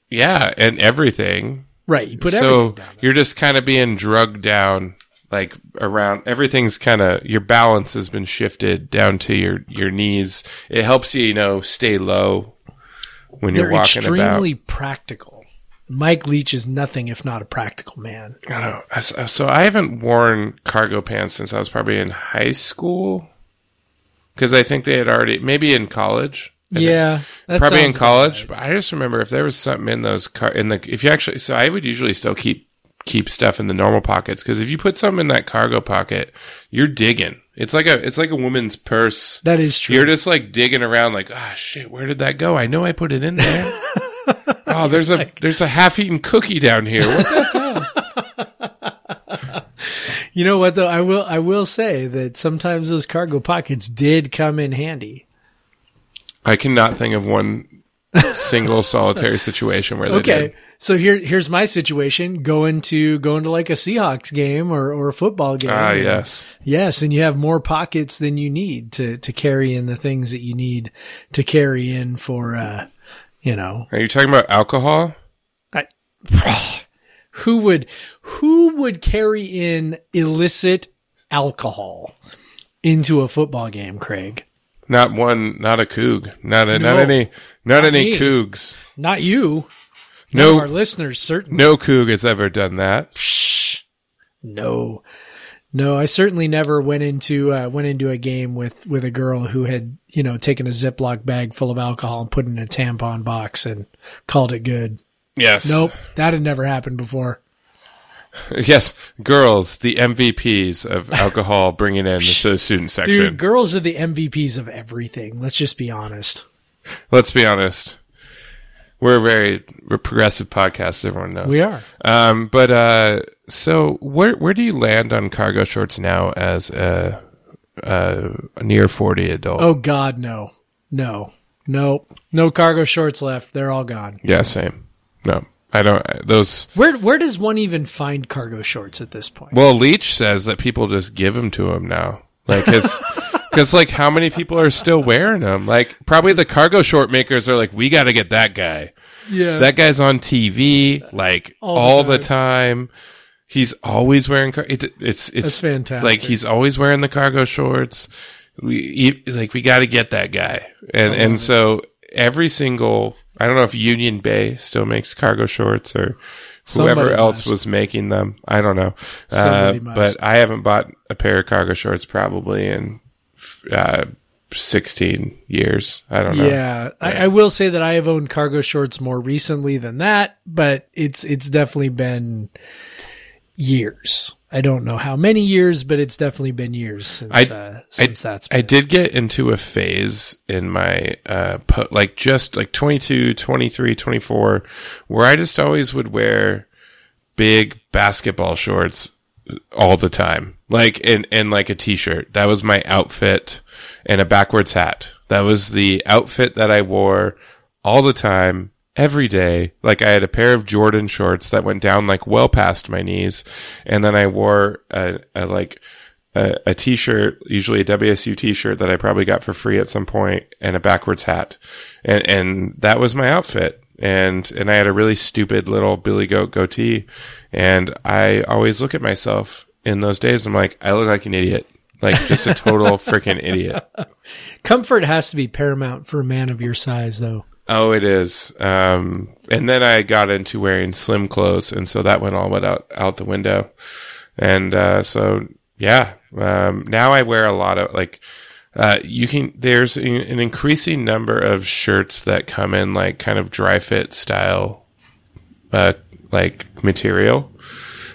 Yeah, and everything. Right. You put so everything down. There. you're just kind of being drugged down, like around. Everything's kind of your balance has been shifted down to your your knees. It helps you, you know, stay low when you're They're walking extremely about. practical. Mike Leach is nothing if not a practical man. I don't know. So I haven't worn cargo pants since I was probably in high school, because I think they had already maybe in college. I. Yeah, probably in college. right. But I just remember if there was something in those car in the if you actually so I would usually still keep keep stuff in the normal pockets because if you put something in that cargo pocket, you're digging. It's like a it's like a woman's purse. That is true. You're just like digging around, like ah shit, where did that go? I know I put it in there. oh, there's a there's a half eaten cookie down here. What the- You know what though? I will I will say that sometimes those cargo pockets did come in handy. I cannot think of one single solitary situation where they Okay. did. So here here's my situation going to going to like a Seahawks game or, or a football game. Ah, And- yes. Yes, and you have more pockets than you need to to carry in the things that you need to carry in for uh you know. Are you talking about alcohol? I, who would who would carry in illicit alcohol into a football game, Craig? Not one, not a coog, not a, No, not any, not, not any me. cougs. Not you. No, our listeners certainly. no Coug has ever done that. Psh, no, no. I certainly never went into uh, went into a game with with a girl who had you know taken a Ziploc bag full of alcohol and put it in a tampon box and called it good. Yes. Nope, that had never happened before. Yes, girls, the MVPs of alcohol bringing in the student section. Dude, girls are the MVPs of everything. Let's just be honest. Let's be honest. We're a very progressive podcast, everyone knows. We are. Um, but uh, so where where do you land on cargo shorts now as a, a near forty adult? Oh God, no, no, no, no cargo shorts left. They're all gone. yeah, same. No, I don't. Those. Where where does one even find cargo shorts at this point? Well, Leach says that people just give them to him now, like his. Because like, how many people are still wearing them? Like, probably the cargo short makers are like, we got to get that guy. yeah, That guy's on TV like All the all, the, time. He's always wearing. Car- it, it's it's That's fantastic. Like he's always wearing the cargo shorts. We he, like we got to get that guy, and and so every single. I don't know if Union Bay still makes cargo shorts or whoever Somebody else must. was making them. I don't know, uh, but I haven't bought a pair of cargo shorts probably in uh, sixteen years. I don't know. Yeah, I, I will say that I have owned cargo shorts more recently than that, but it's it's definitely been years. I don't know how many years, but it's definitely been years since I- uh, since that's. I Been. did get into a phase in my, uh, po- like just like 22, 23, 24, where I just always would wear big basketball shorts all the time. Like, and, and like a t-shirt. That was my outfit and a backwards hat. That was the outfit that I wore all the time, every day. Like I had a pair of Jordan shorts that went down like well past my knees. And then I wore a, a like, a, a t-shirt, usually a WSU t-shirt that I probably got for free at some point and a backwards hat. And, and that was my outfit. And, and I had a really stupid little Billy Goat goatee. And I always look at myself in those days. I'm like, I look like an idiot. Like just a total freaking idiot. Comfort has to be paramount for a man of your size, though. Oh, it is. Um, and then I got into wearing slim clothes, and so that went all went out out the window. And uh, so, yeah, um, now I wear a lot of like. Uh, you can. There's an increasing number of shirts that come in like kind of dry fit style, uh, like material,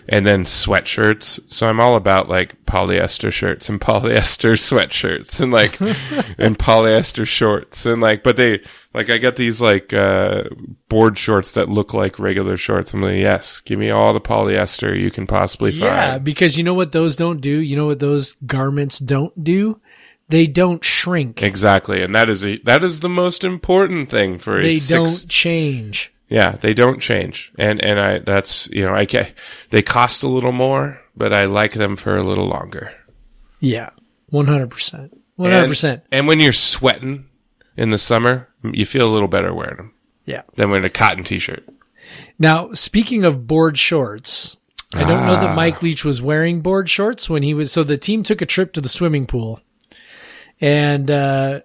and then sweatshirts. So I'm all about like polyester shirts and polyester sweatshirts and like and polyester shorts and like but they like I get these like uh board shorts that look like regular shorts. I'm like, yes, give me all the polyester you can possibly find. Yeah, because you know what those don't do. You know what those garments don't do. They don't shrink. Exactly. And that is a that is the most important thing for a They six, don't change. Yeah, they don't change. And and I that's you know, I ca they cost a little more, but I like them for a little longer. Yeah, one hundred percent, one hundred percent. And when you're sweating in the summer, you feel a little better wearing them Yeah. than wearing a cotton t-shirt. Now, speaking of board shorts, I don't know Ah. that Mike Leach was wearing board shorts when he was. So the team took a trip to the swimming pool, and uh,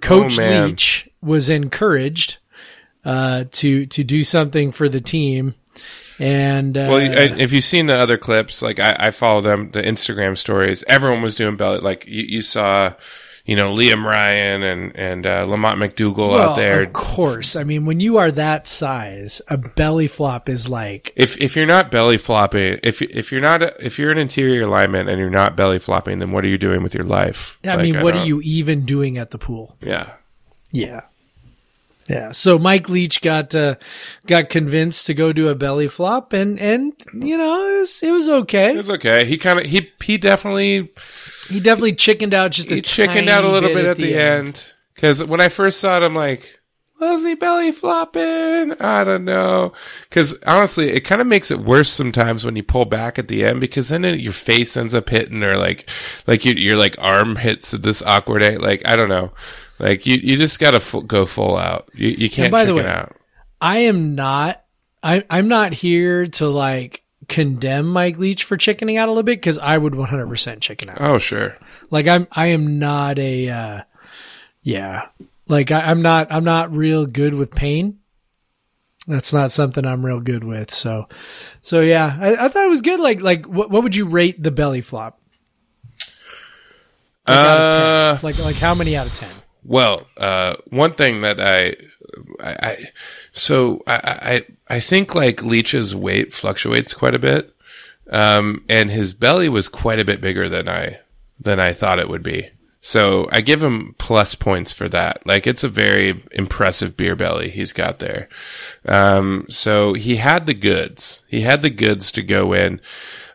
Coach Oh. Leach was encouraged uh, to to do something for the team. And uh, Well, if you've seen the other clips, like I, I follow them, the Instagram stories, everyone was doing belly. Like you, you saw, you know, Liam Ryan and and uh, Lamont McDougle well, out there. of course, I mean, when you are that size, a belly flop is like If if you're not belly flopping, if if you're not a, if you're an interior lineman and you're not belly flopping, then what are you doing with your life? I Like, mean, what are you even doing at the pool? Yeah, Yeah. Yeah. So Mike Leach got uh, got convinced to go do a belly flop and and you know, it was it was okay. it was okay. He kind of he he definitely He definitely chickened out just a he chickened out a little bit at the end because when I first saw it, I'm like, was he belly flopping? I don't know. Because honestly, it kind of makes it worse sometimes when you pull back at the end because then it, your face ends up hitting or like like your your like arm hits at this awkward angle. Like I don't know. Like you you just gotta full, go full out. You you can't by the way, out. I am not I I'm not here to like condemn Mike Leach for chickening out a little bit because I would 100% chicken out. Oh sure. Like I'm I am not a uh yeah. Like I, I'm not I'm not real good with pain. That's not something I'm real good with. So, so yeah, I, I thought it was good. Like, like what, what would you rate the belly flop? Like, out of 10? Uh, like, like how many out of 10? Well, uh, one thing that I, I, I so I, I, I think like Leach's weight fluctuates quite a bit, um, and his belly was quite a bit bigger than I than I thought it would be. So I give him plus points for that. Like it's a very impressive beer belly he's got there. Um, so he had the goods. He had the goods to go in.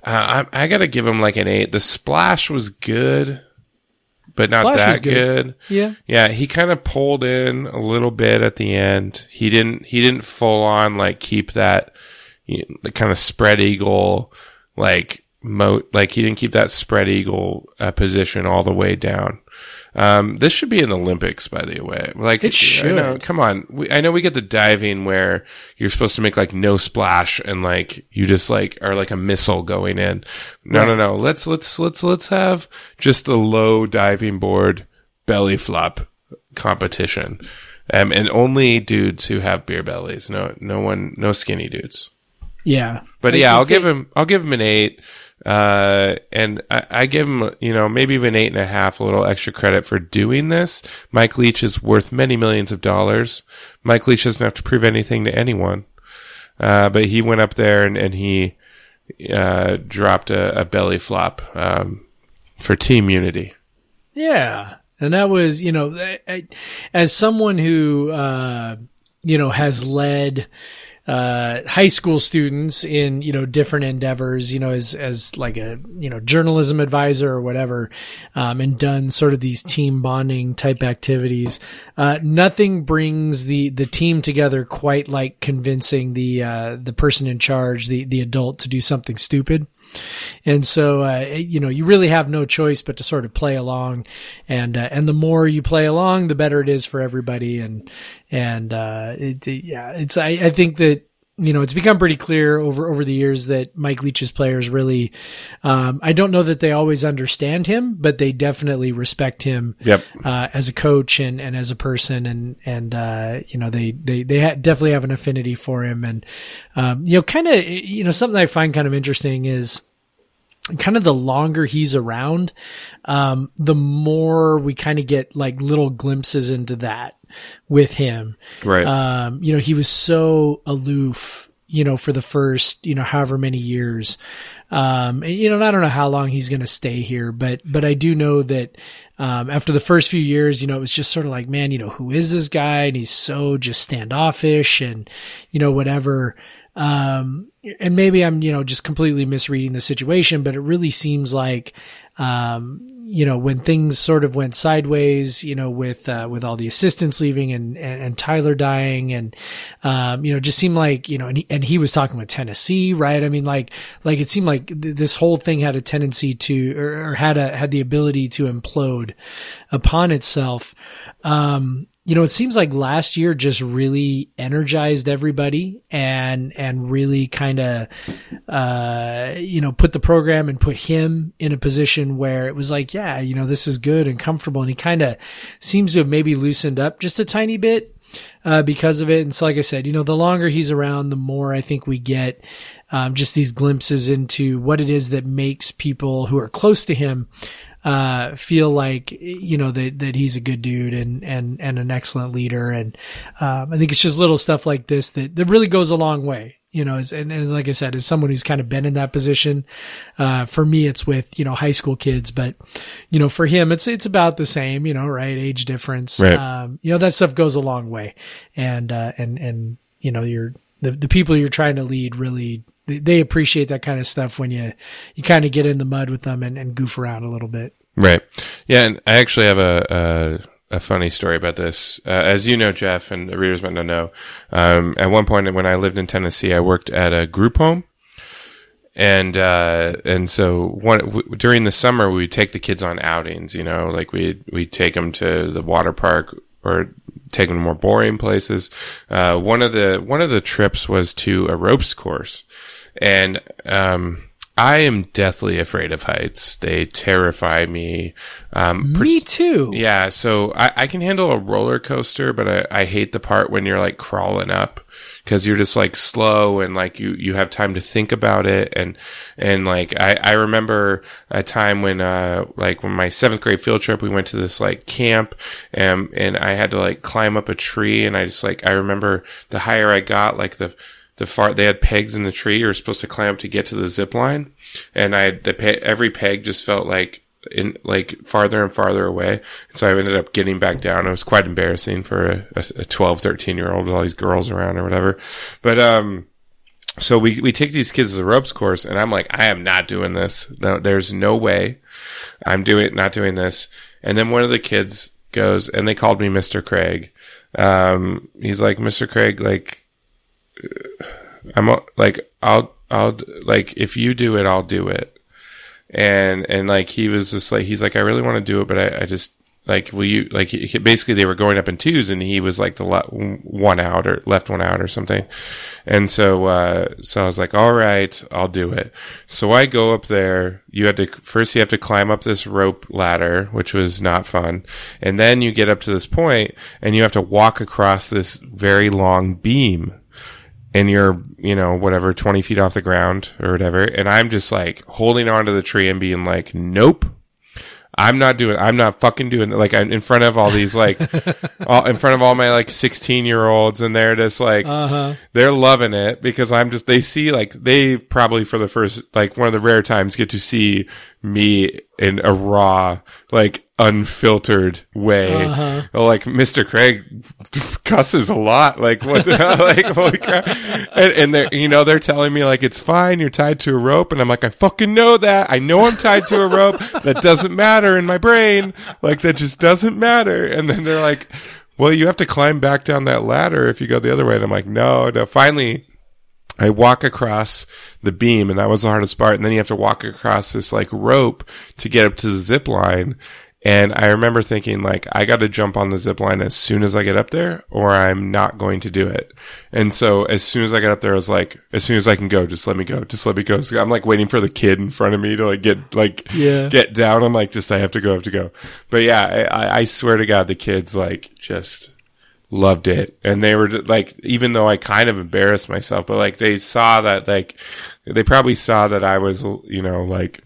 Uh, I, I got to give him like an eight. The splash was good, but not Splash that good. good. Yeah. Yeah, he kind of pulled in a little bit at the end. He didn't. He didn't full on like keep that you know, the kind of spread eagle like moat. like he didn't keep that spread eagle uh, position all the way down. Um, this should be in the Olympics, by the way. Like It I know- should. come on, we, I know we get the diving where you're supposed to make like no splash and like you just like are like a missile going in. No, no, no. Let's let's let's let's have just a low diving board belly flop competition, um, and only dudes who have beer bellies. No, no one, no skinny dudes. Yeah. But I- yeah, I'll give him. I'll give him an eight, uh, and I, I give him, you know, maybe even eight and a half. A little extra credit for doing this. Mike Leach is worth many millions of dollars. Mike Leach doesn't have to prove anything to anyone, uh, but he went up there and, and he uh, dropped a, a belly flop um, for team unity. Yeah. And that was, you know, I, I, as someone who, uh, you know, has led, uh, high school students in, you know, different endeavors, you know, as, as like a, you know, journalism advisor or whatever, um, and done sort of these team bonding type activities. Uh, nothing brings the, the team together quite like convincing the, uh, the person in charge, the, the adult to do something stupid. And so, uh, you know, you really have no choice but to sort of play along, and uh, and the more you play along, the better it is for everybody. And and uh, it, yeah, it's I, I think that you know it's become pretty clear over over the years that Mike Leach's players really, um, I don't know that they always understand him, but they definitely respect him Yep. uh, as a coach and, and as a person and and uh, you know they they they ha- definitely have an affinity for him and um, you know kind of you know something I find kind of interesting is kind of the longer he's around um, the more we kind of get like little glimpses into that with him Right. um, you know, he was so aloof, you know, for the first, you know, however many years. Um, and, you know, and I don't know how long he's going to stay here, but, but I do know that, um, after the first few years, you know, it was just sort of like, man, you know, who is this guy? And he's so just standoffish and, you know, whatever. Um, and maybe I'm, you know, just completely misreading the situation, but it really seems like, um, you know, when things sort of went sideways, you know, with, uh, with all the assistants leaving and, and, and Tyler dying and, um, you know, just seemed like, you know, and he, and he was talking with Tennessee, right? I mean, like, like it seemed like th- this whole thing had a tendency to, or, or had a, had the ability to implode upon itself. Um, you know, it seems like last year just really energized everybody and, and really kind of, uh, you know, put the program and put him in a position where it was like, yeah, you know, this is good and comfortable. And he kind of seems to have maybe loosened up just a tiny bit, uh, because of it. And so, like I said, you know, the longer he's around, the more I think we get, um, just these glimpses into what it is that makes people who are close to him, uh, feel like you know that that he's a good dude and and and an excellent leader. And um, I think it's just little stuff like this that that really goes a long way you know as, and, and like I said as someone who's kind of been in that position uh, for me it's with you know high school kids. But you know for him it's it's about the same you know right? Age difference. Right. um, you know that stuff goes a long way. And uh, and and you know you're the, the people you're trying to lead really they, they appreciate that kind of stuff when you you kind of get in the mud with them and, and goof around a little bit Right. Yeah, and I actually have a a, a funny story about this. Uh, as you know, Jeff, and the readers might not know, um, at one point when I lived in Tennessee, I worked at a group home. And, uh, and so one, w- during the summer, we would take the kids on outings, you know, like we, we take them to the water park or take them to more boring places. Uh, one of the, one of the trips was to a ropes course. And, um, I am deathly afraid of heights. They terrify me. Um, Me too. yeah, so I, I can handle a roller coaster, but I, I hate the part when you're like crawling up because you're just like slow and like you, you have time to think about it. And, and like I, I remember a time when, uh, like when my seventh grade field trip, we went to this like camp and, and I had to like climb up a tree and I just like, I remember the higher I got, like the, the far they had pegs in the tree you were supposed to climb up to get to the zip line and i the pe- every peg just felt like in like farther and farther away and so i ended up getting back down it was quite embarrassing for a, a, a 12 13 year old with all these girls around or whatever but um so we, we take these kids as a ropes course and I'm like, I am not doing this. No, there's no way I'm doing, not doing this. And then one of the kids goes and they called me Mr. Craig. Um, he's like, Mr. Craig, like, I'm like, I'll, I'll, like, if you do it, I'll do it. And, and like, he was just like, he's like, I really want to do it, but I, I just, like, will you, like, he, basically they were going up in twos and he was like the le- one out or left one out or something. And so, uh, so I was like, all right, I'll do it. So I go up there. You had to, first you have to climb up this rope ladder, which was not fun. And then you get up to this point and you have to walk across this very long beam and you're, you know, whatever, 20 feet off the ground or whatever. And I'm just like holding onto the tree and being like, nope. I'm not doing. I'm not fucking doing. It. Like I'm in front of all these like, all, in front of all my like 16 year olds, and they're just like, Uh huh. they're loving it because I'm just. They see like they probably for the first like one of the rare times get to see me in a raw like unfiltered way. Uh-huh. Like Mr. Craig cusses a lot. Like what? The hell? Like holy crap! And, and they're you know they're telling me like it's fine. You're tied to a rope, and I'm like I fucking know that. I know I'm tied to a rope. That doesn't matter in my brain. Like that just doesn't matter. And then they're like, well, you have to climb back down that ladder if you go the other way. And I'm like, no, no. Finally, I walk across the beam, and that was the hardest part. And then you have to walk across this like rope to get up to the zip line. And I remember thinking, like, I got to jump on the zip line as soon as I get up there, or I'm not going to do it. And so as soon as I got up there, I was like, as soon as I can go, just let me go, just let me go. So I'm like waiting for the kid in front of me to like get like Yeah. get down. I'm like, just I have to go, I have to go. But yeah, I, I- swear to God, the kids like just loved it and they were like even though i kind of embarrassed myself but like they saw that like they probably saw that i was you know like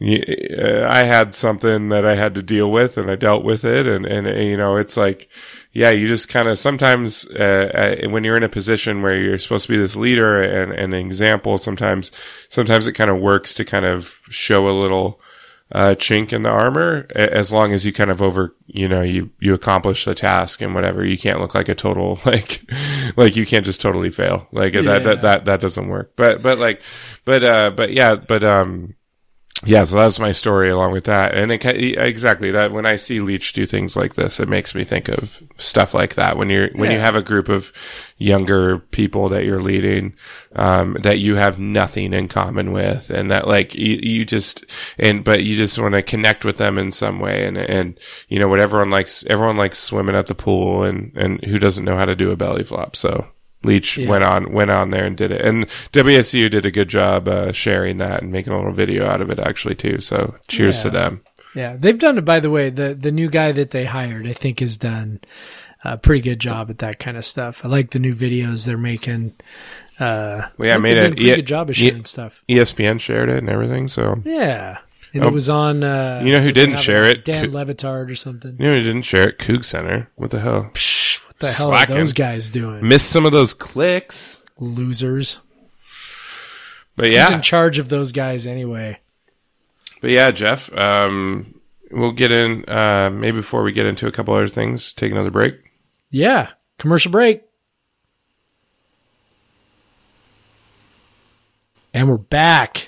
i had something that i had to deal with and i dealt with it and and uh, you know it's like yeah you just kind of sometimes uh, uh, when you're in a position where you're supposed to be this leader and, and an example sometimes sometimes it kind of works to kind of show a little uh, chink in the armor a- as long as you kind of over you know you you accomplish the task and whatever. You can't look like a total like like you can't just totally fail. Like that, that that that doesn't work. But but like but uh but yeah but um yeah, so that's my story along with that. And it, exactly that when I see Leach do things like this, it makes me think of stuff like that. When you're, when you have a group of younger people that you're leading, um, that you have nothing in common with and that like you, you just, and, but you just want to connect with them in some way. And, and, you know, what everyone likes, everyone likes swimming at the pool and, and who doesn't know how to do a belly flop. So, Leach Yeah. went on went on there and did it, and WSU did a good job uh, sharing that and making a little video out of it actually too. So cheers to them. Yeah, they've done it. By the way, the the new guy that they hired, I think, has done a pretty good job at that kind of stuff. I like the new videos they're making. Uh, Well, yeah, I made they're it- doing a pretty yeah, good job of yeah. sharing stuff. ESPN shared it and everything. So Yeah, and Oh. it was on. Uh, You know who didn't share it? Dan Coo- Le Batard or something. you know who didn't share it? CougCenter. What the hell? Psh, what the hell Slacking. are those guys doing? Missed some of those clicks, Losers. but yeah. Who's in charge of those guys anyway? but yeah, Jeff. Um, we'll get in. Uh, maybe before we get into a couple other things, take another break. Yeah. Commercial break. And we're back.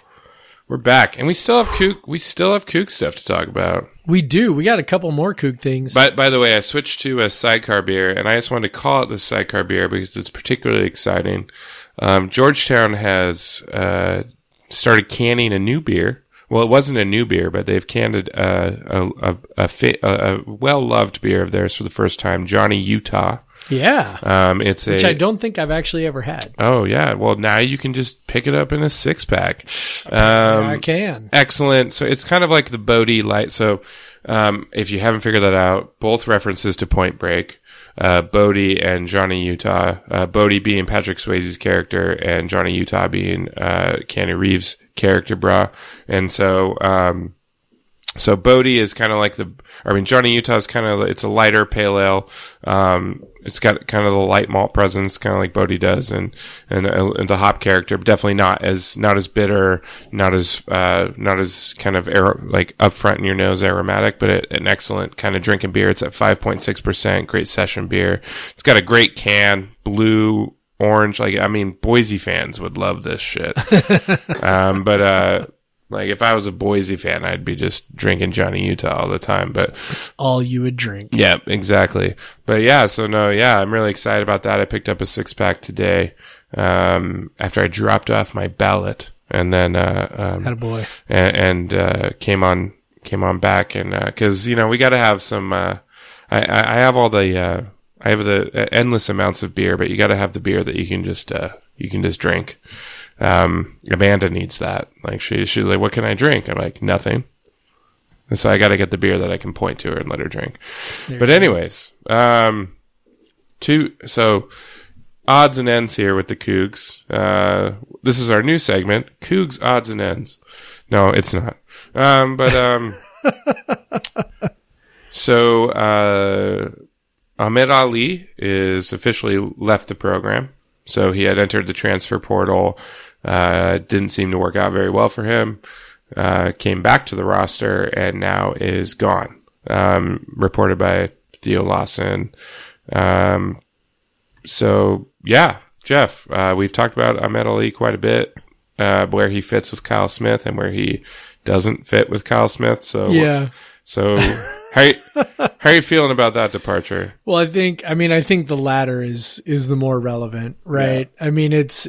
We're back, and we still have Coug. We still have Coug stuff to talk about. We do. We got a couple more Coug things. By, by the way, I switched to a sidecar beer, and I just wanted to call it the sidecar beer because it's particularly exciting. Um, Georgetown has uh, started canning a new beer. Well, it wasn't a new beer, but they've canned uh, a, a, a, a well loved beer of theirs for the first time, Johnny Utah. Yeah. Um, it's a Which a I don't think I've actually ever had. oh yeah. Well, now you can just pick it up in a six pack. Um, I can. excellent. So it's kind of like the Bodhi light. So um, if you haven't figured that out, both references to Point Break. Uh, Bodhi and Johnny Utah. Uh, Bodhi being Patrick Swayze's character, and Johnny Utah being uh, Keanu Reeves' character, brah. And so, um, so Bodhi is kind of like the, I mean, Johnny Utah is kind of, it's a lighter pale ale. Um, it's got kind of the light malt presence, kind of like Bodhi does, and and, uh, and the hop character, but definitely not as not as bitter, not as uh, not as kind of ar- like upfront in your nose aromatic, but a, an excellent kind of drinking beer. It's at five point six percent, great session beer. It's got a great can, blue, orange. Like I mean, Boise fans would love this shit. um, but uh, like if I was a Boise fan, I'd be just drinking Johnny Utah all the time. But It's all you would drink. yeah, exactly. But yeah, so no, yeah, I'm really excited about that. I picked up a six pack today um, after I dropped off my ballot, and then uh, um, Had a boy. and, and uh, came on came on back, and because you know we got to have some. Uh, I I I have all the uh, I have the endless amounts of beer, but you got to have the beer that you can just uh, you can just drink. Um, Amanda needs that. Like she she's like, what can I drink? I'm like nothing. And so I got to get the beer that I can point to her and let her drink. but anyways, um, two so odds and ends here with the Cougs. Uh, this is our new segment, Cougs odds and ends. No, it's not. Um, but um, so uh, Ahmed Ali is officially left the program. So he had entered the transfer portal. Uh, didn't seem to work out very well for him. Uh, came back to the roster and now is gone. Um, reported by Theo Lawson. Um, so yeah, Jeff, uh, we've talked about Ahmed Ali quite a bit, uh, where he fits with Kyle Smith and where he doesn't fit with Kyle Smith. So Yeah. So how you, how are you feeling about that departure? Well, I think I mean I think the latter is is the more relevant, right? I mean it's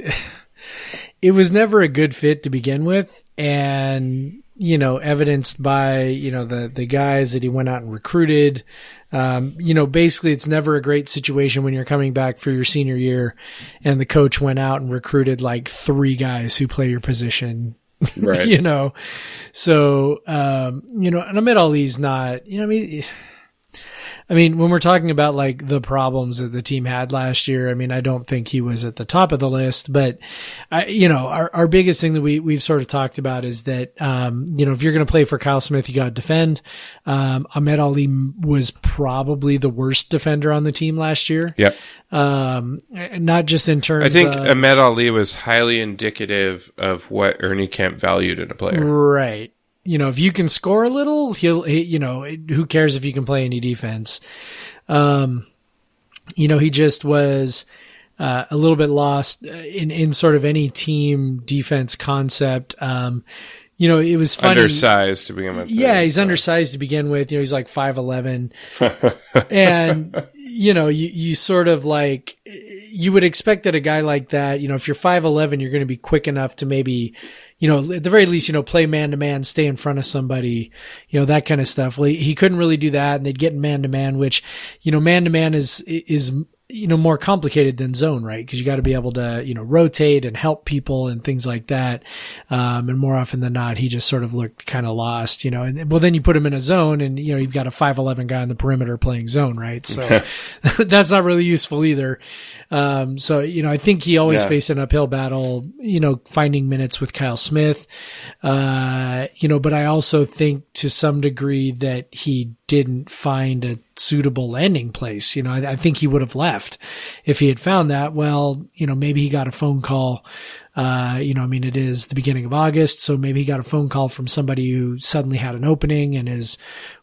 it was never a good fit to begin with and you know evidenced by you know the the guys that he went out and recruited. Um, you know basically it's never a great situation when you're coming back for your senior year and the coach went out and recruited like three guys who play your position. Right. you know? So um you know and Ahmed Ali's not you know I mean I mean, when we're talking about like the problems that the team had last year, I mean, I don't think he was at the top of the list, but I, you know, our, our biggest thing that we, we've sort of talked about is that, um, you know, if you're going to play for Kyle Smith, you got to defend. Um, Ahmed Ali was probably the worst defender on the team last year. Yep. Um, not just in terms I think of, Ahmed Ali was highly indicative of what Ernie Kent valued in a player. Right. You know, if you can score a little, he'll, he, you know, who cares if you can play any defense? Um, you know, he just was, uh, a little bit lost in, in sort of any team defense concept. Um, you know, it was funny. Undersized to begin with. Yeah, he's undersized to begin with. You know, he's like five eleven, and you know, you you sort of like you would expect that a guy like that, you know, if you're five eleven, you're going to be quick enough to maybe, you know, at the very least, you know, play man to man, stay in front of somebody, you know, that kind of stuff. Well, he, he couldn't really do that, and they'd get man to man, which, you know, man to man is is you know more complicated than zone right? Because you got to be able to you know rotate and help people and things like that. Um, and more often than not he just sort of looked kind of lost you know? And well then you put him in a zone and you know you've got a 511 guy on the perimeter playing zone right? So that's not really useful either. Um, so you know i think he always Yeah. faced an uphill battle you know finding minutes with kyle smith. Uh, you know but i also think to some degree that he didn't find a suitable landing place. You know, I, I think he would have left if he had found that. Well, you know, maybe he got a phone call. Uh, you know, I mean, it is the beginning of August, so maybe he got a phone call from somebody who suddenly had an opening and is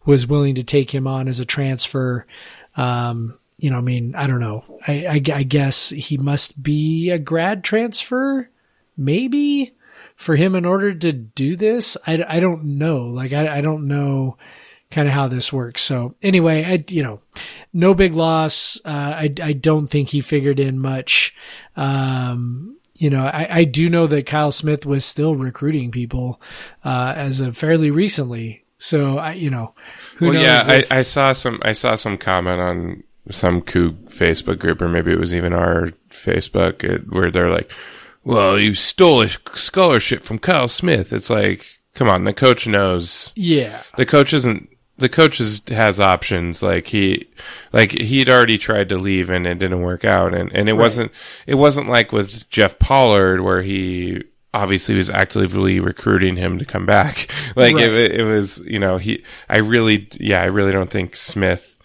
was willing to take him on as a transfer. Um, you know, I mean, I don't know. I, I, I guess he must be a grad transfer, maybe for him in order to do this. I, I don't know. Like, I, I don't know kind of how this works. So anyway, I, you know, no big loss. Uh, I, I don't think he figured in much. Um, you know, I, I do know that Kyle Smith was still recruiting people, uh, as of fairly recently. So I, you know, who well, knows? yeah, if- I, I saw some. I saw some comment on some Coug Facebook group, or maybe it was even our Facebook, it, where they're like, "Well, you stole a scholarship from Kyle Smith." It's like, come on, the coach knows. Yeah. The coach isn't. The coach is, has options. Like he, like he'd already tried to leave and it didn't work out. And, and it wasn't, it wasn't like with Jeff Pollard where he obviously was actively recruiting him to come back. Like Right. it, it was, you know, he, I really, yeah, I really don't think Smith,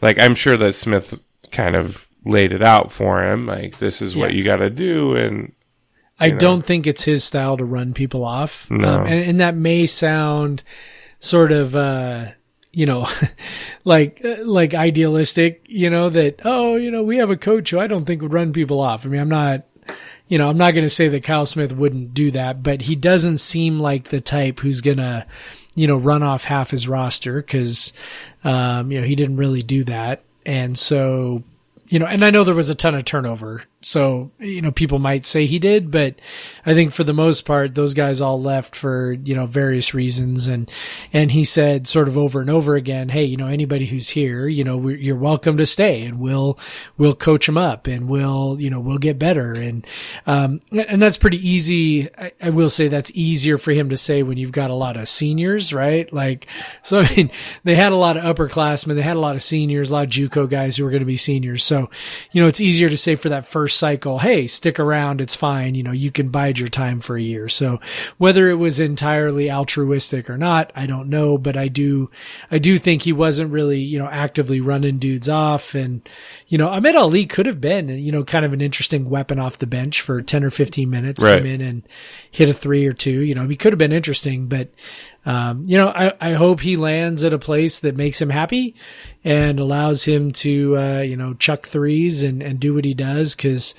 like I'm sure that Smith kind of laid it out for him. Like this is what you got to do. And I know. don't think it's his style to run people off. No. Um, and, and that may sound sort of, uh, you know, like, uh, like idealistic, you know, that, oh, you know, we have a coach who I don't think would run people off. I mean, I'm not, you know, I'm not going to say that Kyle Smith wouldn't do that, but he doesn't seem like the type who's going to, you know, run off half his roster because, um, you know, he didn't really do that. And so, you know, and I know there was a ton of turnover. So, you know, people might say he did, but I think for the most part, those guys all left for, you know, various reasons. And, and he said sort of over and over again, Hey, you know, anybody who's here, you know, you're welcome to stay and we'll, we'll coach them up and we'll, you know, we'll get better. And, um, and that's pretty easy. I, I will say that's easier for him to say when you've got a lot of seniors, right? Like, so I mean, they had a lot of upperclassmen, they had a lot of seniors, a lot of JUCO guys who were going to be seniors. So, you know, it's easier to say for that first cycle, hey, stick around, it's fine. You know, you can bide your time for a year. So whether it was entirely altruistic or not, I don't know, but I do, I do think he wasn't really, you know, actively running dudes off. And, you know, Ahmed Ali could have been, you know, kind of an interesting weapon off the bench for 10 or 15 minutes, Right. come in and hit a three or two. You know, he could have been interesting, but, um, you know, I, I hope he lands at a place that makes him happy and allows him to, uh, you know, chuck threes and, and do what he does. Cause,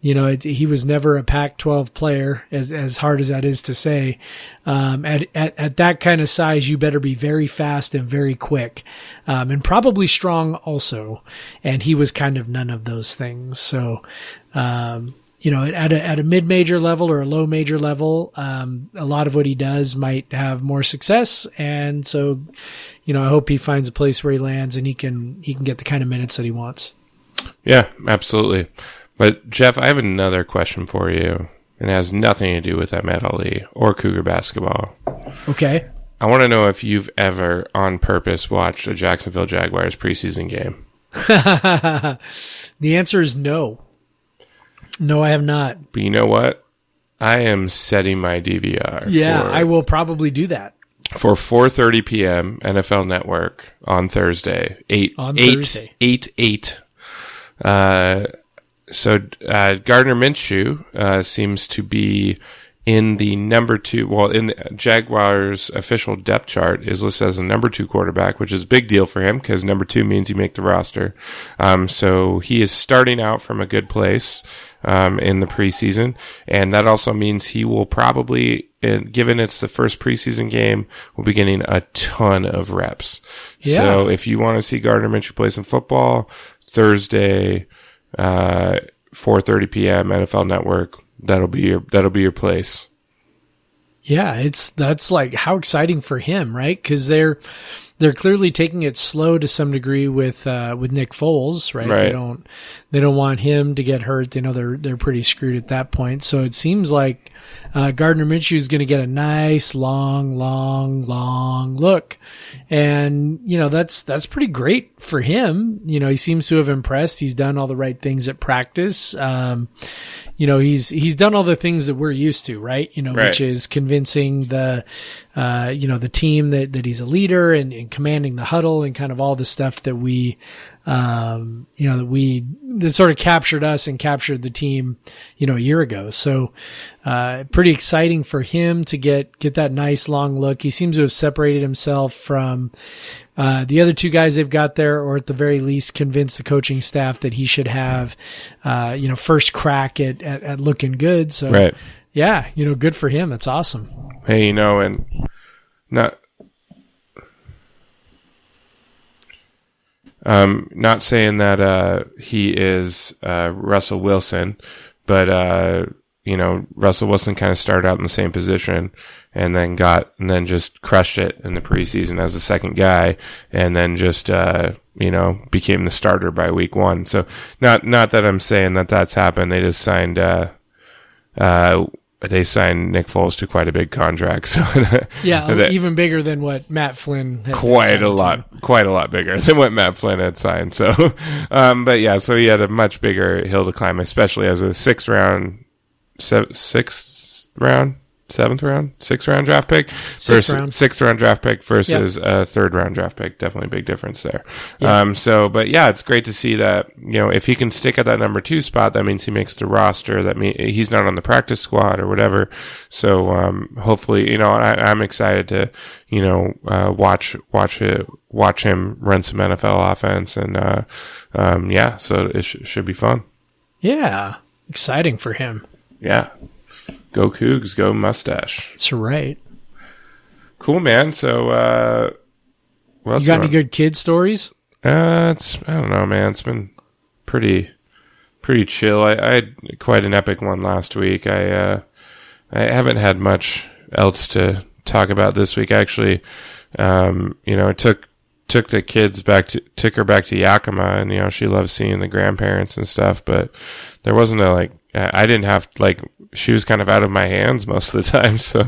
you know, it, he was never a Pac 12 player as, as hard as that is to say. Um, at, at, at that kind of size, you better be very fast and very quick. Um, and probably strong also. And he was kind of none of those things. So, um, you know, at a, at a mid major level or a low major level, um, a lot of what he does might have more success. And so, you know, I hope he finds a place where he lands and he can, he can get the kind of minutes that he wants. Yeah, absolutely. But Jeff, I have another question for you. And it has nothing to do with Ahmed Ali or Cougar basketball. Okay. I want to know if you've ever, on purpose, watched a Jacksonville Jaguars preseason game. the answer is no. No, I have not. But you know what? I am setting my DVR. Yeah, for, I will probably do that. for 4:30 p.m. NFL Network on Thursday. Eight On eight, Thursday. eight eight. Uh, so uh, Gardner Minshew uh, seems to be in the number two. Well, in the Jaguars' official depth chart, is listed as the number two quarterback, which is a big deal for him because number two means you make the roster. Um, so he is starting out from a good place um, in the preseason, and that also means he will probably, given it's the first preseason game, will be getting a ton of reps. Yeah. So if you want to see Gardner Minshew play some football, Thursday, uh, 4:30 p.m. NFL Network. That'll be your that'll be your place. Yeah, it's that's like how exciting for him, right? Because they're they're clearly taking it slow to some degree with uh, with Nick Foles, right? They don't they don't want him to get hurt. They know they're they're pretty screwed at that point. So it seems like uh, Gardner Minshew is going to get a nice long, long, long look, and you know that's that's pretty great for him. You know, he seems to have impressed. He's done all the right things at practice. Um, you know, he's he's done all the things that we're used to, right? You know, Right. which is convincing the uh, you know the team that that he's a leader and, and commanding the huddle and kind of all the stuff that we um, you know that we that sort of captured us and captured the team you know a year ago. So uh, pretty exciting for him to get get that nice long look. He seems to have separated himself from uh, the other two guys they've got there, or at the very least, convince the coaching staff that he should have, uh, you know, first crack at, at, at looking good. So, Right. yeah, you know, good for him. That's awesome. Hey, you know, and not um not saying that uh he is uh Russell Wilson, but uh you know, Russell Wilson kind of started out in the same position and then got and then just crushed it in the preseason as the second guy and then just uh you know, became the starter by week one. So not not that I'm saying that that's happened. They just signed. They signed Nick Foles to quite a big contract. So Yeah, that- even bigger than what Matt Flynn had quite a to. lot, quite a lot bigger than what Matt Flynn had signed. So, um, but yeah, so he had a much bigger hill to climb, especially as a sixth round, se- sixth round, seventh round, sixth round draft pick versus round. sixth round draft pick versus a third round draft pick. Definitely a big difference there. Um, so, but yeah, it's great to see that, you know, if he can stick at that number two spot, that means he makes the roster. That means he's not on the practice squad or whatever. So, um, hopefully, you know, I, I'm excited to, you know, uh, watch, watch it, watch him run some NFL offense and, uh, um, yeah, so it sh- should be fun. Yeah, exciting for him. Yeah. Go Cougs, go mustache. That's right. Cool, man. So, uh, what else You got any good kid stories? Uh, it's I don't know, man. It's been pretty pretty chill. I, I had quite an epic one last week. I uh, I haven't had much else to talk about this week. Actually, um, you know, I took took the kids back to took her back to Yakima, and you know, she loves seeing the grandparents and stuff. But there wasn't a like. I I didn't have like she was kind of out of my hands most of the time. So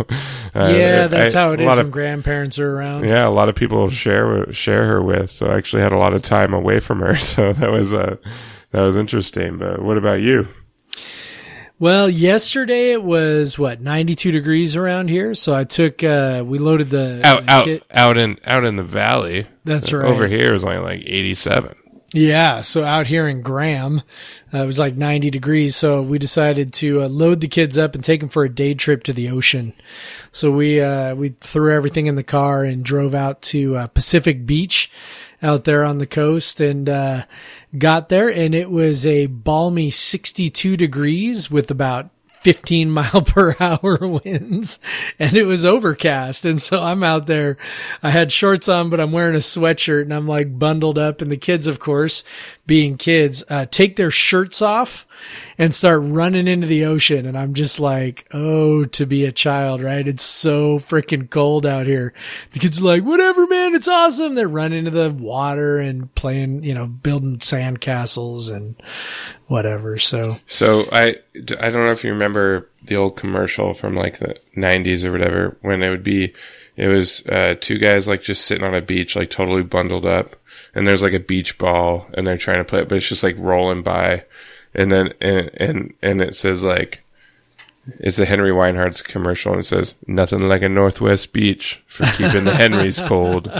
uh, yeah, that's I- how it is when of grandparents are around. yeah, a lot of people share share her with. So I actually had a lot of time away from her. So that was uh, that was interesting. But what about you? Well, yesterday it was what 92 degrees around here, so I took uh we loaded the Out the out out in out in the valley. That's right. Over here is only like eighty seven. Yeah, so out here in Graham, uh, it was like 90 degrees. So we decided to uh, load the kids up and take them for a day trip to the ocean. So we uh, we threw everything in the car and drove out to uh, Pacific Beach out there on the coast and uh, got there, and it was a balmy 62 degrees with about 15 mile per hour winds and it was overcast. And so I'm out there. I had shorts on, but I'm wearing a sweatshirt and I'm like bundled up. And the kids, of course, being kids, uh, take their shirts off and start running into the ocean. And I'm just like, oh, to be a child, right? It's so freaking cold out here. The kids are like, whatever, man, it's awesome. They're running into the water and playing, you know, building sand castles and whatever. So So I I don't know if you remember the old commercial from like the nineties or whatever when it would be it was uh, two guys like just sitting on a beach like totally bundled up and there's like a beach ball and they're trying to play it but it's just like rolling by and then and and, and it says like it's a Henry Weinhard's commercial and it says nothing like a Northwest beach for keeping the Henrys cold.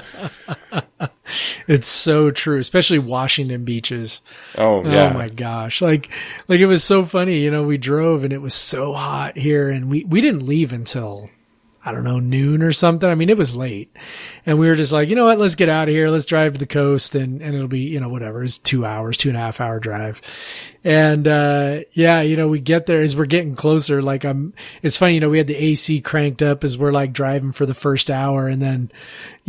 It's so true, especially Washington beaches. Oh, oh yeah. Oh my gosh. Like like it was so funny, you know, we drove and it was so hot here and we we didn't leave until I don't know, noon or something. I mean, it was late. And we were just like, you know what, let's get out of here. Let's drive to the coast and, and it'll be, you know, whatever. It's two hours, two and a half hour drive. And, uh, yeah, you know, we get there as we're getting closer. Like I'm, it's funny, you know, we had the AC cranked up as we're like driving for the first hour and then,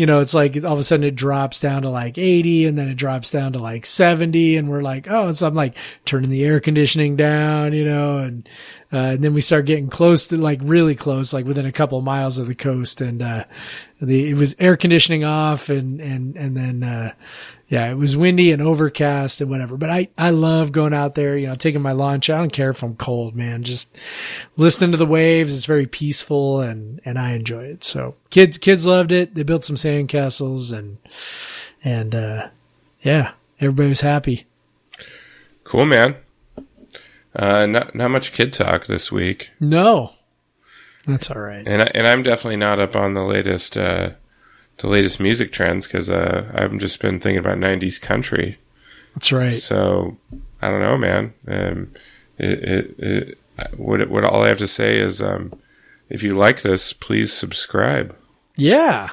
you know, it's like all of a sudden it drops down to like 80 and then it drops down to like 70 and we're like, oh, and so I'm like turning the air conditioning down, you know, and, uh, and then we start getting close to like really close, like within a couple miles of the coast. And, uh, the, it was air conditioning off and, and, and then, uh, yeah, it was windy and overcast and whatever. But I, I love going out there, you know, taking my lunch. I don't care if I'm cold, man. Just listening to the waves. It's very peaceful and, and I enjoy it. So kids, kids loved it. They built some sand castles and, and, uh, yeah, everybody was happy. Cool man. Uh not not much kid talk this week. No, that's all right. and I, and I'm definitely not up on the latest uh, the latest music trends because uh, I've just been thinking about '90s country. That's right. So I don't know, man. Um, it, it, it, what what all I have to say is, um, if you like this, please subscribe. Yeah.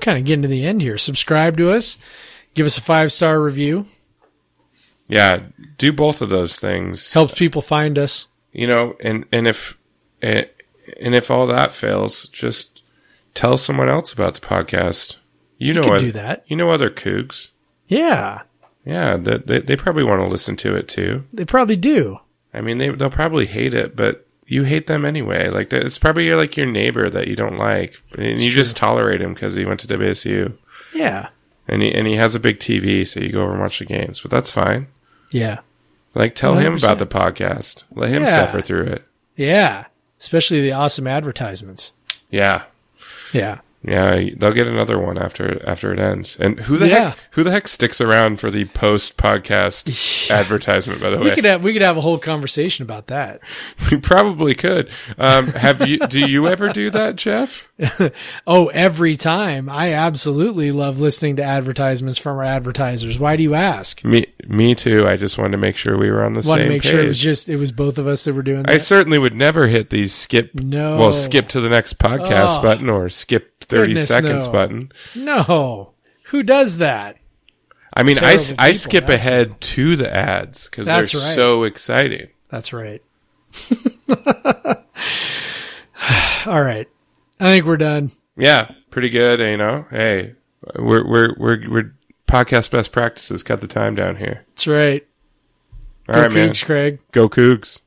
Kind of getting to the end here. Subscribe to us. Give us a five star review. Yeah, do both of those things. Helps people find us. you know, and and if and if all that fails, just tell someone else about the podcast. You, know, could oth- do that. You know other cougs. Yeah. Yeah, they, they they probably want to listen to it too. They probably do. I mean, they they'll probably hate it, but you hate them anyway. Like it's probably your, like your neighbor that you don't like, and you just tolerate him because he went to WSU. Yeah. and he and he has a big TV, so you go over and watch the games. But that's fine. Yeah. Like, tell him 100%. about the podcast. Let him Yeah. suffer through it. Yeah. Especially the awesome advertisements. Yeah, Yeah. Yeah. They'll get another one after after it ends. And who the Yeah. heck who the heck sticks around for the post podcast advertisement? By the We way, could have we could have a whole conversation about that. we probably could. Um, have you? do you ever do that, Jeff? Oh, every time. I absolutely love listening to advertisements from our advertisers. Why do you ask? Me, me too. I just wanted to make sure we were on the Want to same make page. sure it was just it was both of us that were doing that. I certainly would never hit the skip. No. Well, skip to the next podcast Oh. button or skip thirty Goodness, seconds no. button. no. Who does that? I mean, I, Terrible I people, skip ahead to the ads because they're right. so exciting. That's right. All right. I think we're done. Yeah, pretty good. You know, hey, we're we're we're we're podcast best practices. Cut the time down here. That's right. All Go right, man. Craig. Go Cougs.